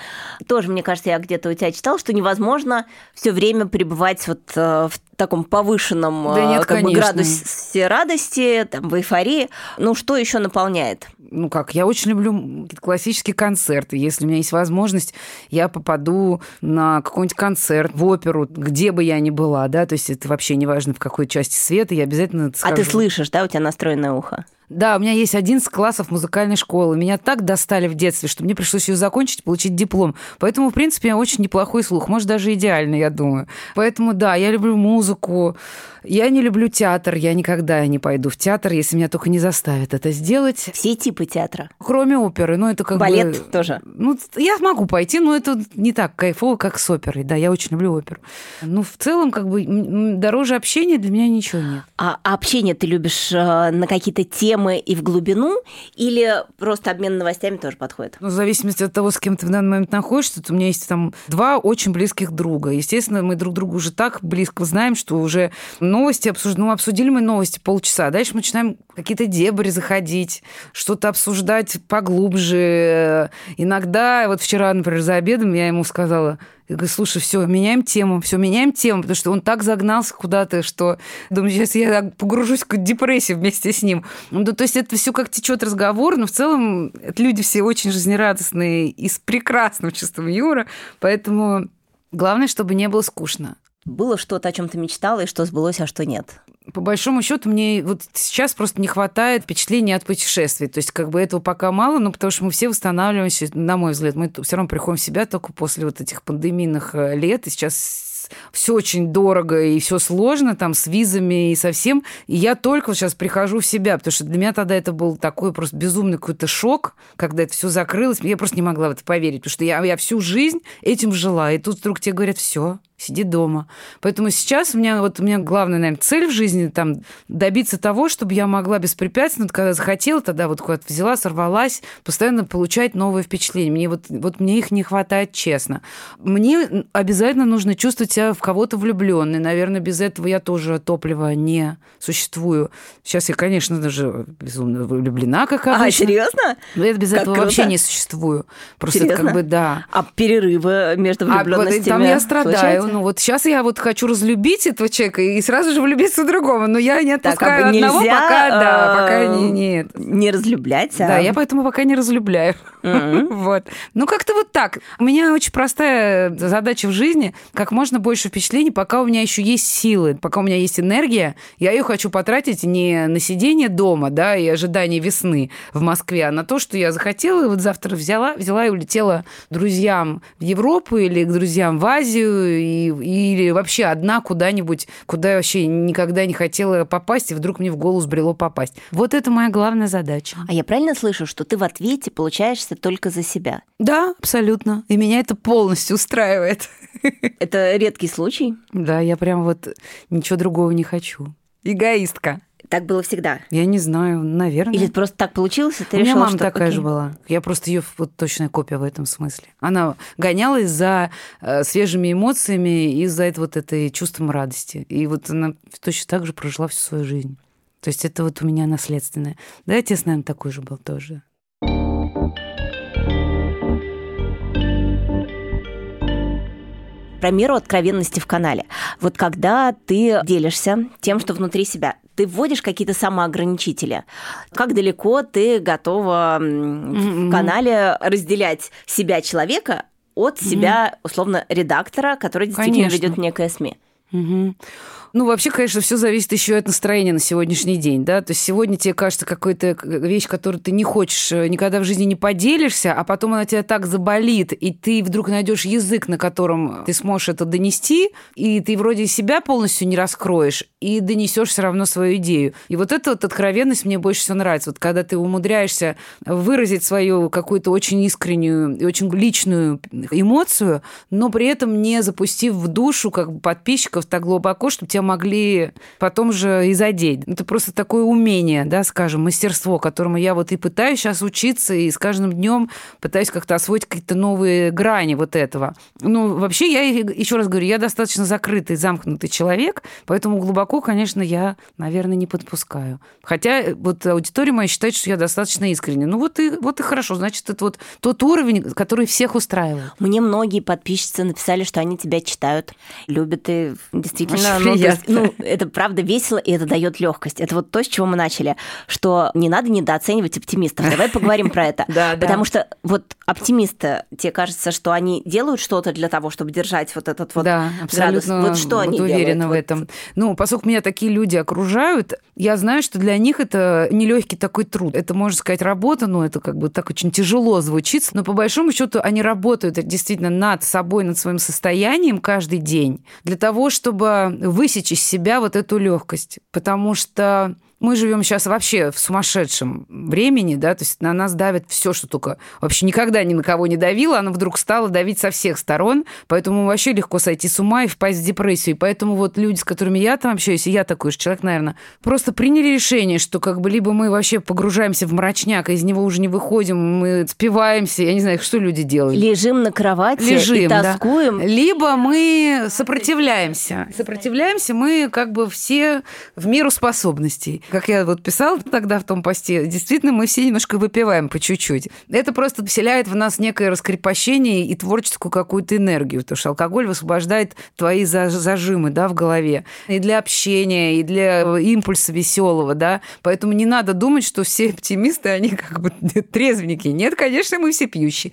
Тоже, мне кажется, я где-то у тебя читал, что невозможно все время пребывать вот э, в таком повышенном да нет, как бы, градусе радости, там, в эйфории. Ну, что еще наполняет? Ну как, я очень люблю классические концерты. Если у меня есть возможность, я попаду на какой-нибудь концерт, в оперу, где бы я ни была, да, то есть это вообще не важно, в какой части света, я обязательно скажу. А ты слышишь, да, у тебя настроенное ухо? Да, у меня есть 11 классов музыкальной школы. Меня так достали в детстве, что мне пришлось ее закончить, получить диплом. Поэтому, в принципе, очень неплохой слух. Может, даже идеальный, я думаю. Поэтому, да, я люблю музыку. Я не люблю театр. Я никогда не пойду в театр, если меня только не заставят это сделать. Все типы театра? Кроме оперы. Ну, это как Балет бы... тоже? Ну, я могу пойти, но это не так кайфово, как с оперой. Да, я очень люблю оперу. Ну, в целом, как бы, дороже общения для меня ничего нет. А общение ты любишь э, на какие-то темы темы и в глубину, или просто обмен новостями тоже подходит? Ну, в зависимости от того, с кем ты в данный момент находишься, у меня есть там два очень близких друга. Естественно, мы друг друга уже так близко знаем, что уже новости обсуждаем. Ну, обсудили мы новости полчаса. Дальше мы начинаем какие-то дебри заходить, что-то обсуждать поглубже. Иногда, вот вчера, например, за обедом я ему сказала, я говорю, слушай, все, меняем тему, все, меняем тему, потому что он так загнался куда-то, что, думаю, сейчас я погружусь в депрессию вместе с ним. Ну, то есть это все как течет разговор, но в целом люди все очень жизнерадостные и с прекрасным чувством юмора, поэтому главное, чтобы не было скучно. Было что-то, о чем ты мечтала, и что сбылось, а что нет? По большому счету, мне вот сейчас просто не хватает впечатления от путешествий. То есть, как бы этого пока мало, но потому что мы все восстанавливаемся, на мой взгляд, мы все равно приходим в себя только после вот этих пандемийных э, лет. И сейчас все очень дорого и все сложно там с визами и со всем. И я только вот сейчас прихожу в себя, потому что для меня тогда это был такой просто безумный какой-то шок, когда это все закрылось. Я просто не могла в это поверить, потому что я, я всю жизнь этим жила. И тут вдруг тебе говорят, все, сиди дома. Поэтому сейчас у меня вот у меня главная, наверное, цель в жизни там добиться того, чтобы я могла беспрепятственно, когда захотела, тогда вот куда-то взяла, сорвалась, постоянно получать новые впечатления. Мне вот, вот мне их не хватает, честно. Мне обязательно нужно чувствовать себя в кого-то влюбленной. Наверное, без этого я тоже топлива не существую. Сейчас я, конечно даже безумно влюблена, как а, обычно. А, серьезно? Но я без как этого круто. вообще не существую. Просто серьезно? как бы, да. А перерывы между влюбленностями? А, вот, там я страдаю. Случается? Ну вот сейчас я вот хочу разлюбить этого человека и сразу же влюбиться в другого, но я не отпускаю так, а одного, нельзя, пока, да, пока не, нет. Не разлюблять, а? Да, я поэтому пока не разлюбляю. вот. Ну, как-то вот так. У меня очень простая задача в жизни, как можно больше впечатлений, пока у меня еще есть силы, пока у меня есть энергия, я ее хочу потратить не на сидение дома, да, и ожидание весны в Москве, а на то, что я захотела, и вот завтра взяла, взяла и улетела друзьям в Европу или к друзьям в Азию, и, или вообще одна куда-нибудь, куда я вообще никогда не хотела попасть, и вдруг мне в голову сбрело попасть. Вот это моя главная задача. А я правильно слышу, что ты в ответе получаешься только за себя? Да, абсолютно. И меня это полностью устраивает. Это редкий случай? Да, я прям вот ничего другого не хочу. Эгоистка. Так было всегда? Я не знаю, наверное. Или просто так получилось, и ты У решила, меня мама что... такая окей. же была. Я просто ее вот точная копия в этом смысле. Она гонялась за э, свежими эмоциями и за это вот этой чувством радости. И вот она точно так же прожила всю свою жизнь. То есть это вот у меня наследственное. Да, отец, наверное, такой же был тоже. про меру откровенности в канале. Вот когда ты делишься тем, что внутри себя, ты вводишь какие-то самоограничители. Как далеко ты готова в канале разделять себя человека от себя, условно, редактора, который действительно Конечно. ведет некое СМИ? Угу. Ну, вообще, конечно, все зависит еще от настроения на сегодняшний день, да. То есть сегодня тебе кажется какая-то вещь, которую ты не хочешь, э, никогда в жизни не поделишься, а потом она тебя так заболит, и ты вдруг найдешь язык, на котором ты сможешь это донести, и ты вроде себя полностью не раскроешь, и донесешь все равно свою идею. И вот эта вот откровенность мне больше всего нравится. Вот когда ты умудряешься выразить свою какую-то очень искреннюю и очень личную эмоцию, но при этом не запустив в душу как бы подписчиков так глубоко, чтобы тебя могли потом же и задеть. Это просто такое умение, да, скажем, мастерство, которому я вот и пытаюсь сейчас учиться, и с каждым днем пытаюсь как-то освоить какие-то новые грани вот этого. Ну, вообще, я еще раз говорю, я достаточно закрытый, замкнутый человек, поэтому глубоко, конечно, я, наверное, не подпускаю. Хотя вот аудитория моя считает, что я достаточно искренне. Ну, вот и, вот и хорошо, значит, это вот тот уровень, который всех устраивает. Мне многие подписчицы написали, что они тебя читают, любят и действительно, ну, есть, ну, это правда весело, и это дает легкость. Это вот то, с чего мы начали, что не надо недооценивать оптимистов. Давай поговорим про это. Потому что вот оптимисты, тебе кажется, что они делают что-то для того, чтобы держать вот этот вот абсолютно градус. Вот что они уверена делают? в этом. Ну, поскольку меня такие люди окружают, я знаю, что для них это нелегкий такой труд. Это, можно сказать, работа, но это как бы так очень тяжело звучит. Но по большому счету они работают действительно над собой, над своим состоянием каждый день для того, чтобы высечь из себя вот эту легкость. Потому что мы живем сейчас вообще в сумасшедшем времени, да, то есть на нас давит все, что только вообще никогда ни на кого не давило, оно вдруг стало давить со всех сторон, поэтому вообще легко сойти с ума и впасть в депрессию. И поэтому вот люди, с которыми я там общаюсь, и я такой же человек, наверное, просто приняли решение, что как бы либо мы вообще погружаемся в мрачняк, и из него уже не выходим, мы спиваемся, я не знаю, что люди делают. Лежим на кровати Лежим, и тоскуем. Да. Либо мы сопротивляемся. Сопротивляемся мы как бы все в меру способностей как я вот писала тогда в том посте, действительно, мы все немножко выпиваем по чуть-чуть. Это просто вселяет в нас некое раскрепощение и творческую какую-то энергию, потому что алкоголь высвобождает твои зажимы да, в голове и для общения, и для импульса веселого, да. Поэтому не надо думать, что все оптимисты, они как бы трезвенники. Нет, конечно, мы все пьющие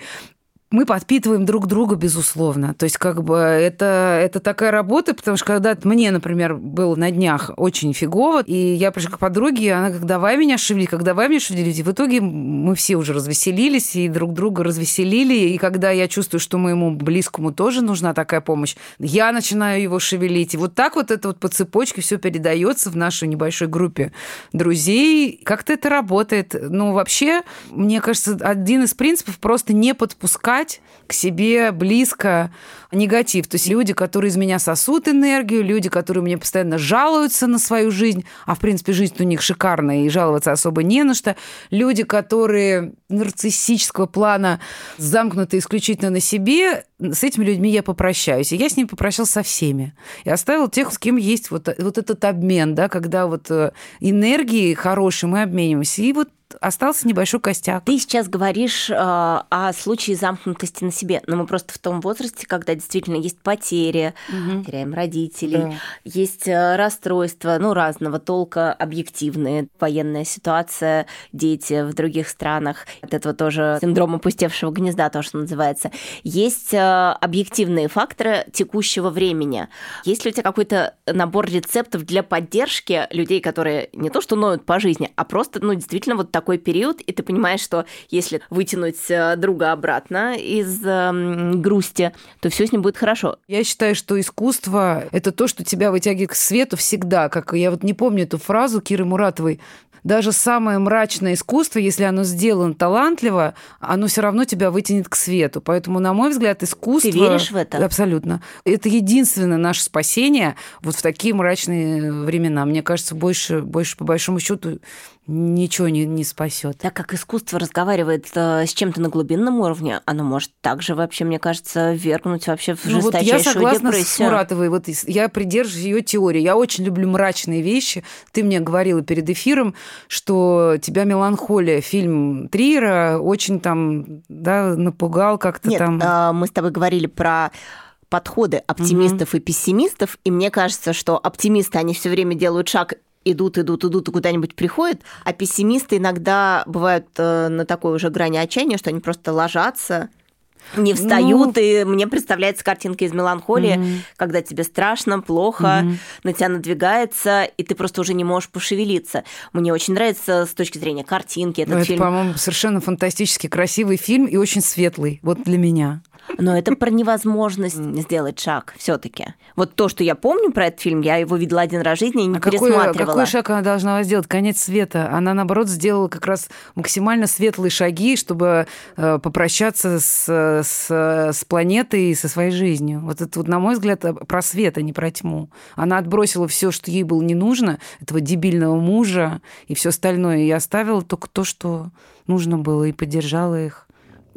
мы подпитываем друг друга, безусловно. То есть, как бы это, это такая работа, потому что когда мне, например, было на днях очень фигово, и я пришла к подруге, и она как давай меня шевелить, как давай меня шевелить. И в итоге мы все уже развеселились и друг друга развеселили. И когда я чувствую, что моему близкому тоже нужна такая помощь, я начинаю его шевелить. И вот так вот это вот по цепочке все передается в нашей небольшой группе друзей. Как-то это работает. Ну, вообще, мне кажется, один из принципов просто не подпускать убрать к себе близко негатив. То есть люди, которые из меня сосут энергию, люди, которые мне постоянно жалуются на свою жизнь, а в принципе жизнь у них шикарная и жаловаться особо не на что. Люди, которые нарциссического плана замкнуты исключительно на себе, с этими людьми я попрощаюсь. И я с ними попрощался со всеми. И оставил тех, с кем есть вот, вот этот обмен, да, когда вот э, энергии хорошие мы обмениваемся. И вот остался небольшой костяк. Ты сейчас говоришь э, о случае замкнутости на себе, но мы просто в том возрасте, когда действительно есть потери, угу. теряем родителей, да. есть э, расстройства, ну, разного толка, объективные, военная ситуация, дети в других странах, от этого тоже синдром опустевшего гнезда, то, что называется. Есть э, объективные факторы текущего времени. Есть ли у тебя какой-то набор рецептов для поддержки людей, которые не то что ноют по жизни, а просто, ну, действительно вот такой период, и ты понимаешь, что если вытянуть э, друга обратно из э, грусти, то все с ним будет хорошо. Я считаю, что искусство – это то, что тебя вытягивает к свету всегда. Как я вот не помню эту фразу Киры Муратовой, даже самое мрачное искусство, если оно сделано талантливо, оно все равно тебя вытянет к свету. Поэтому, на мой взгляд, искусство... Ты веришь в это? Абсолютно. Это единственное наше спасение вот в такие мрачные времена. Мне кажется, больше, больше по большому счету ничего не, не спасет. Так как искусство разговаривает э, с чем-то на глубинном уровне, оно может также вообще, мне кажется, вергнуть вообще в ну, жесточайшую вот я согласна депрессию. с Муратовой, вот я придерживаюсь ее теории. Я очень люблю мрачные вещи. Ты мне говорила перед эфиром, что тебя «Меланхолия», фильм Триера, очень там да, напугал как-то Нет, там. Э, мы с тобой говорили про подходы оптимистов угу. и пессимистов, и мне кажется, что оптимисты, они все время делают шаг идут, идут, идут и куда-нибудь приходят, а пессимисты иногда бывают э, на такой уже грани отчаяния, что они просто ложатся, не встают, ну... и мне представляется картинка из меланхолии, mm когда тебе страшно, плохо, mm на тебя надвигается, и ты просто уже не можешь пошевелиться. Мне очень нравится с точки зрения картинки этот ну, фильм. Это, по-моему, совершенно фантастически красивый фильм и очень светлый, вот для меня. Но это про невозможность сделать шаг все-таки. Вот то, что я помню про этот фильм, я его видела один раз в жизни и не а пересматривала. Какой, какой шаг она должна сделать? Конец света. Она, наоборот, сделала как раз максимально светлые шаги, чтобы э, попрощаться с, с, с планетой и со своей жизнью. Вот это, вот, на мой взгляд, про свет, а не про тьму. Она отбросила все, что ей было не нужно, этого дебильного мужа и все остальное, и оставила только то, что нужно было, и поддержала их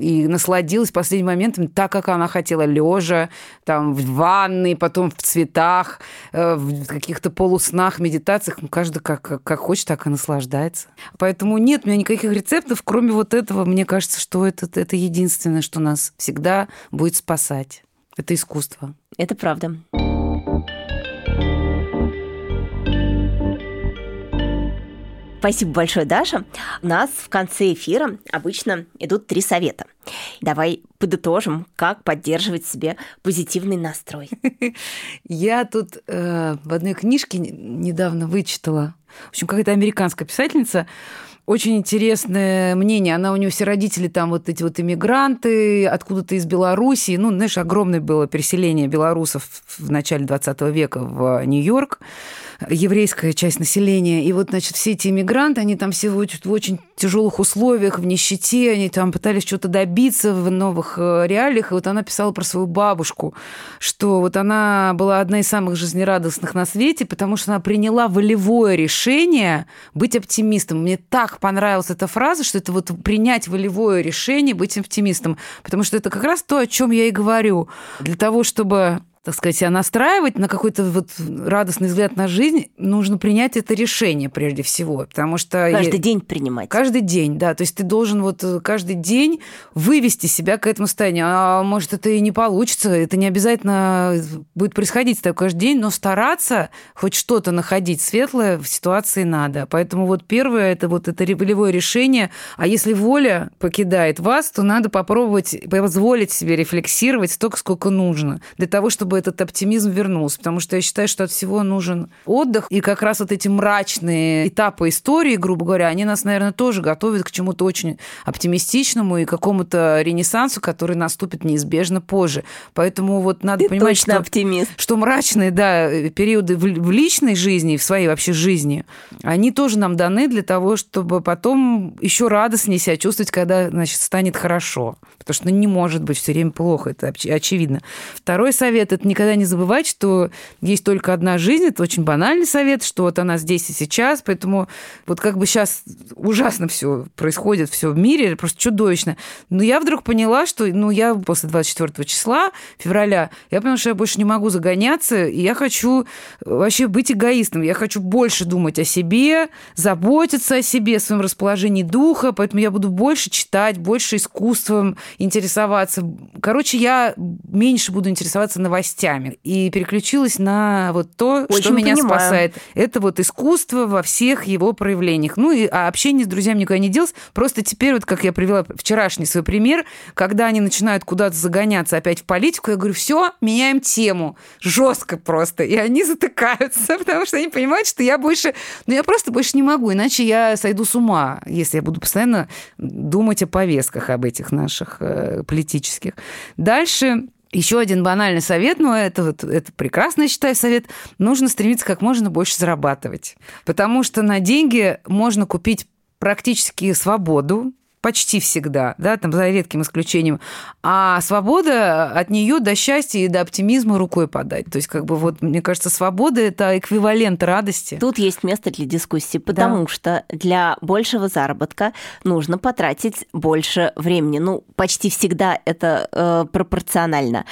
и насладилась последним моментом так, как она хотела, лежа, там, в ванной, потом в цветах, э, в каких-то полуснах, медитациях. Ну, каждый как, как, хочет, так и наслаждается. Поэтому нет у меня никаких рецептов, кроме вот этого. Мне кажется, что это, это единственное, что нас всегда будет спасать. Это искусство. Это правда. Спасибо большое, Даша. У нас в конце эфира обычно идут три совета. Давай подытожим, как поддерживать себе позитивный настрой. Я тут э, в одной книжке недавно вычитала, в общем, какая-то американская писательница, очень интересное мнение. Она у нее все родители там вот эти вот иммигранты, откуда-то из Белоруссии. Ну, знаешь, огромное было переселение белорусов в начале 20 века в Нью-Йорк еврейская часть населения. И вот, значит, все эти иммигранты, они там все в очень тяжелых условиях, в нищете, они там пытались что-то добиться в новых э, реалиях. И вот она писала про свою бабушку, что вот она была одна из самых жизнерадостных на свете, потому что она приняла волевое решение быть оптимистом. Мне так понравилась эта фраза, что это вот принять волевое решение быть оптимистом, потому что это как раз то, о чем я и говорю. Для того, чтобы так сказать, себя настраивать на какой-то вот радостный взгляд на жизнь, нужно принять это решение прежде всего, потому что... Каждый я... день принимать. Каждый день, да. То есть ты должен вот э, каждый день вывести себя к этому состоянию. А может, это и не получится, это не обязательно будет происходить тобой каждый день, но стараться хоть что-то находить светлое в ситуации надо. Поэтому вот первое – это вот это волевое решение. А если воля покидает вас, то надо попробовать позволить себе рефлексировать столько, сколько нужно, для того, чтобы чтобы этот оптимизм вернулся, потому что я считаю, что от всего нужен отдых, и как раз вот эти мрачные этапы истории, грубо говоря, они нас, наверное, тоже готовят к чему-то очень оптимистичному и какому-то ренессансу, который наступит неизбежно позже. Поэтому вот надо Ты понимать, что, оптимист. что мрачные да, периоды в, в личной жизни, в своей вообще жизни, они тоже нам даны для того, чтобы потом еще радостнее себя чувствовать, когда значит, станет хорошо. Потому что ну, не может быть все время плохо, это очевидно. Второй совет – это никогда не забывать, что есть только одна жизнь. Это очень банальный совет, что вот она здесь и сейчас. Поэтому вот как бы сейчас ужасно все происходит, все в мире, просто чудовищно. Но я вдруг поняла, что ну, я после 24 числа февраля, я поняла, что я больше не могу загоняться, и я хочу вообще быть эгоистом. Я хочу больше думать о себе, заботиться о себе, о своем расположении духа, поэтому я буду больше читать, больше искусством интересоваться. Короче, я меньше буду интересоваться новостями. И переключилась на вот то, Очень что меня понимаю. спасает. Это вот искусство во всех его проявлениях. Ну, и а общение с друзьями никуда не делось. Просто теперь, вот как я привела вчерашний свой пример, когда они начинают куда-то загоняться опять в политику, я говорю, все, меняем тему. Жестко просто. И они затыкаются, потому что они понимают, что я больше... Ну, я просто больше не могу, иначе я сойду с ума, если я буду постоянно думать о повестках об этих наших э, политических. Дальше еще один банальный совет, но это, вот, это прекрасно, я считаю, совет. Нужно стремиться как можно больше зарабатывать. Потому что на деньги можно купить практически свободу, почти всегда, да, там за редким исключением. А свобода от нее до счастья и до оптимизма рукой подать. То есть, как бы вот, мне кажется, свобода – это эквивалент радости. Тут есть место для дискуссии, потому да. что для большего заработка нужно потратить больше времени. Ну, почти всегда это э, пропорционально.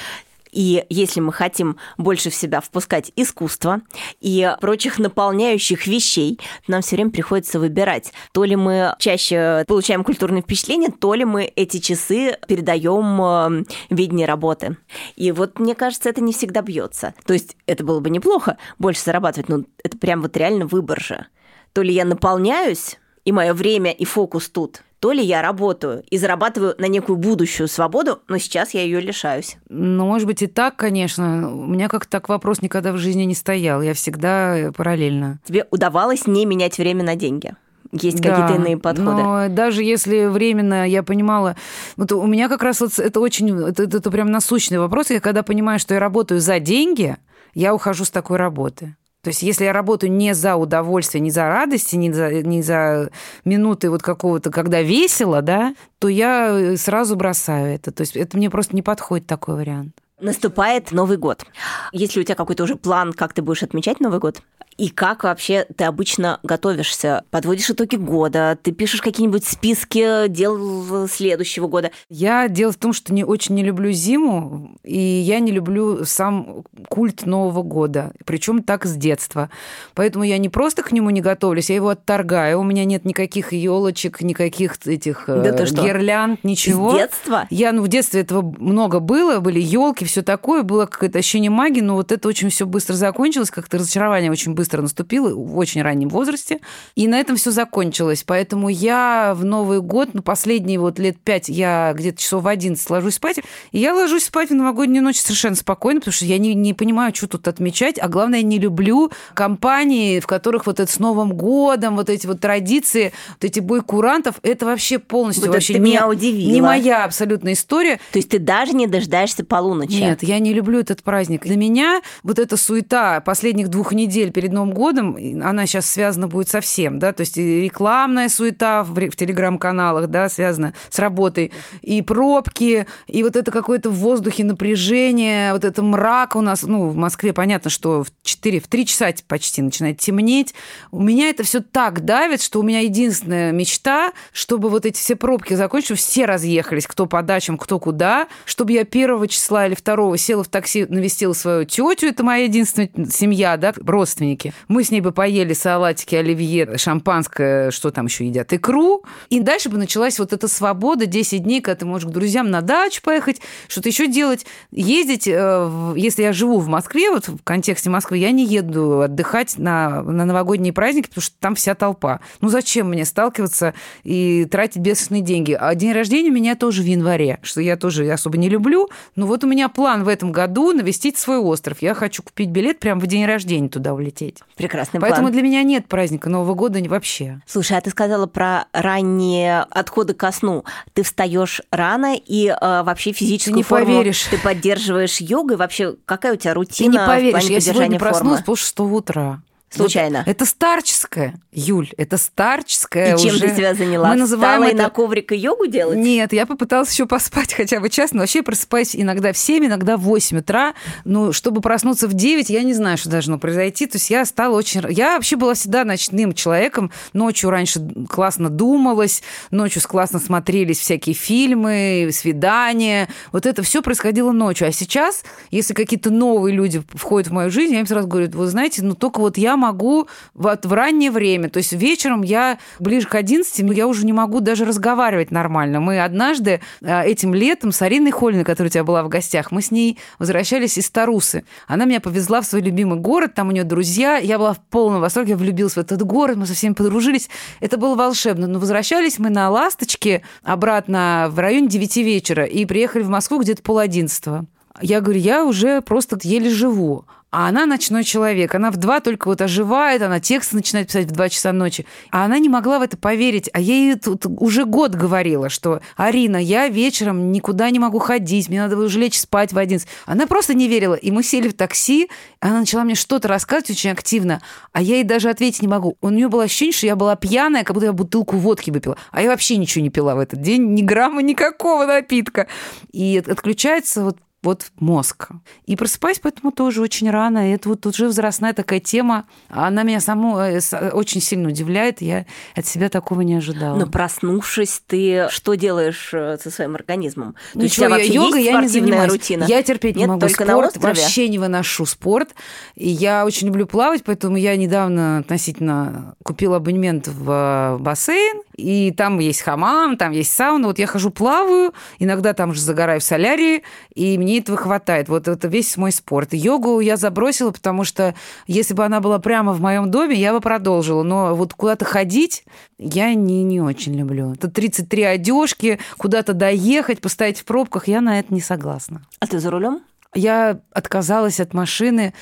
И если мы хотим больше в себя впускать искусство и прочих наполняющих вещей, нам все время приходится выбирать. То ли мы чаще получаем культурные впечатления, то ли мы эти часы передаем э, видение работы. И вот мне кажется, это не всегда бьется. То есть это было бы неплохо больше зарабатывать, но это прям вот реально выбор же. То ли я наполняюсь, и мое время и фокус тут, то ли я работаю и зарабатываю на некую будущую свободу, но сейчас я ее лишаюсь. Ну, может быть, и так, конечно. У меня как-то так вопрос никогда в жизни не стоял. Я всегда параллельно. Тебе удавалось не менять время на деньги? есть да, какие-то иные подходы. Но даже если временно я понимала, вот у меня как раз вот это очень, это, это прям насущный вопрос. Я когда понимаю, что я работаю за деньги, я ухожу с такой работы. То есть если я работаю не за удовольствие, не за радость, не за, не за минуты вот какого-то, когда весело, да, то я сразу бросаю это. То есть это мне просто не подходит такой вариант. Наступает Новый год. Есть ли у тебя какой-то уже план, как ты будешь отмечать Новый год? И как вообще ты обычно готовишься? Подводишь итоги года? Ты пишешь какие-нибудь списки дел следующего года? Я дело в том, что не очень не люблю зиму, и я не люблю сам культ Нового года. Причем так с детства. Поэтому я не просто к нему не готовлюсь, я его отторгаю. У меня нет никаких елочек, никаких этих да э, гирлянд, ничего. С детства? Я, ну, в детстве этого много было, были елки, все такое, было какое-то ощущение магии, но вот это очень все быстро закончилось, как-то разочарование очень быстро быстро наступило в очень раннем возрасте. И на этом все закончилось. Поэтому я в Новый год, ну, последние вот лет пять, я где-то часов в 11 ложусь спать. И я ложусь спать в новогоднюю ночь совершенно спокойно, потому что я не, не понимаю, что тут отмечать. А главное, не люблю компании, в которых вот это с Новым годом, вот эти вот традиции, вот эти бой курантов, это вообще полностью вот вообще не, меня удивило. не моя абсолютная история. То есть ты даже не дождаешься полуночи? Нет, я не люблю этот праздник. Для меня вот эта суета последних двух недель перед перед Новым годом, она сейчас связана будет со всем, да, то есть рекламная суета в, в телеграм-каналах, да, связана с работой, и пробки, и вот это какое-то в воздухе напряжение, вот это мрак у нас, ну, в Москве понятно, что в 4, в 3 часа почти начинает темнеть. У меня это все так давит, что у меня единственная мечта, чтобы вот эти все пробки закончились, все разъехались, кто по дачам, кто куда, чтобы я первого числа или второго села в такси, навестила свою тетю, это моя единственная семья, да, родственники, праздники. Мы с ней бы поели салатики, оливье, шампанское, что там еще едят, икру. И дальше бы началась вот эта свобода, 10 дней, когда ты можешь к друзьям на дачу поехать, что-то еще делать. Ездить, э, если я живу в Москве, вот в контексте Москвы, я не еду отдыхать на, на новогодние праздники, потому что там вся толпа. Ну зачем мне сталкиваться и тратить бешеные деньги? А день рождения у меня тоже в январе, что я тоже особо не люблю. Но вот у меня план в этом году навестить свой остров. Я хочу купить билет прямо в день рождения туда улететь. Прекрасный Поэтому план. для меня нет праздника Нового года вообще. Слушай, а ты сказала про ранние отходы ко сну. Ты встаешь рано и э, вообще физическую ты не форму поверишь. ты поддерживаешь йогой. Вообще, какая у тебя рутина Ты не поверишь, я сегодня поддержания проснулась формы? пол шестого утра. Случайно. Вот это старческое, Юль, это старческое И чем уже. ты себя заняла? Мы называем Встала и это... на коврик и йогу делать? Нет, я попыталась еще поспать хотя бы час, но вообще я просыпаюсь иногда в 7, иногда в 8 утра. Ну, чтобы проснуться в 9, я не знаю, что должно произойти. То есть я стала очень... Я вообще была всегда ночным человеком. Ночью раньше классно думалась, ночью классно смотрелись всякие фильмы, свидания. Вот это все происходило ночью. А сейчас, если какие-то новые люди входят в мою жизнь, я им сразу говорю, вы знаете, ну только вот я могу вот в раннее время, то есть вечером я ближе к 11, ну, я уже не могу даже разговаривать нормально. Мы однажды э, этим летом с Ариной Холиной, которая у тебя была в гостях, мы с ней возвращались из Тарусы. Она меня повезла в свой любимый город, там у нее друзья, я была в полном восторге, я влюбилась в этот город, мы со всеми подружились. Это было волшебно. Но возвращались мы на «Ласточке» обратно в районе 9 вечера и приехали в Москву где-то пол одиннадцатого. Я говорю, я уже просто еле живу. А она ночной человек. Она в два только вот оживает, она тексты начинает писать в два часа ночи. А она не могла в это поверить. А я ей тут уже год говорила, что «Арина, я вечером никуда не могу ходить, мне надо уже лечь спать в 11». Она просто не верила. И мы сели в такси, она начала мне что-то рассказывать очень активно, а я ей даже ответить не могу. У нее было ощущение, что я была пьяная, как будто я бутылку водки выпила. А я вообще ничего не пила в этот день, ни грамма никакого напитка. И отключается вот вот мозг. И просыпаюсь поэтому тоже очень рано. И это вот уже возрастная такая тема. Она меня саму э, очень сильно удивляет. Я от себя такого не ожидала. Но проснувшись, ты что делаешь э, со своим организмом? Ничего, То я йогой я не занимаюсь. рутина? Я терпеть Нет, не могу только спорт. на? Вообще не выношу спорт. И я очень люблю плавать, поэтому я недавно относительно купила абонемент в бассейн. И там есть хамам, там есть сауна. Вот я хожу плаваю, иногда там же загораю в солярии, и мне этого хватает. Вот это весь мой спорт. Йогу я забросила, потому что если бы она была прямо в моем доме, я бы продолжила. Но вот куда-то ходить я не, не очень люблю. Это 33 одежки, куда-то доехать, постоять в пробках, я на это не согласна. А ты за рулем? Я отказалась от машины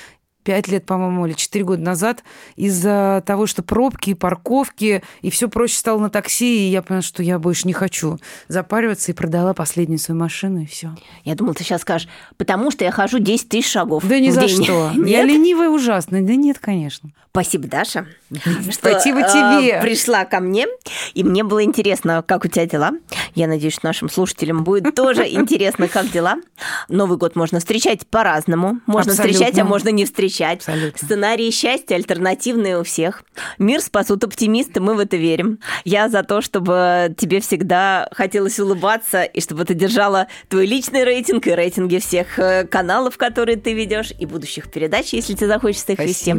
пять лет, по-моему, или четыре года назад из-за того, что пробки, парковки, и все проще стало на такси, и я поняла, что я больше не хочу запариваться, и продала последнюю свою машину, и все. Я думала, ты сейчас скажешь, потому что я хожу 10 тысяч шагов Да ни за день. что. Нет? Я ленивая ужасно. Да нет, конечно. Спасибо, Даша. что, Спасибо э, тебе. пришла ко мне, и мне было интересно, как у тебя дела. Я надеюсь, нашим слушателям будет тоже интересно, как дела. Новый год можно встречать по-разному. Можно встречать, а можно не встречать. Абсолютно. Сценарии счастья альтернативные у всех. Мир спасут оптимисты, мы в это верим. Я за то, чтобы тебе всегда хотелось улыбаться, и чтобы ты держала твой личный рейтинг и рейтинги всех э, каналов, которые ты ведешь, и будущих передач, если тебе захочется их вести.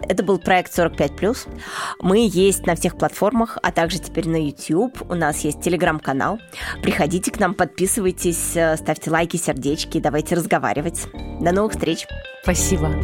Это был проект 45+. Мы есть на всех платформах, а также теперь на YouTube. У нас есть телеграм-канал. Приходите к нам, подписывайтесь, э, ставьте лайки, сердечки, давайте разговаривать. До новых встреч! Спасибо.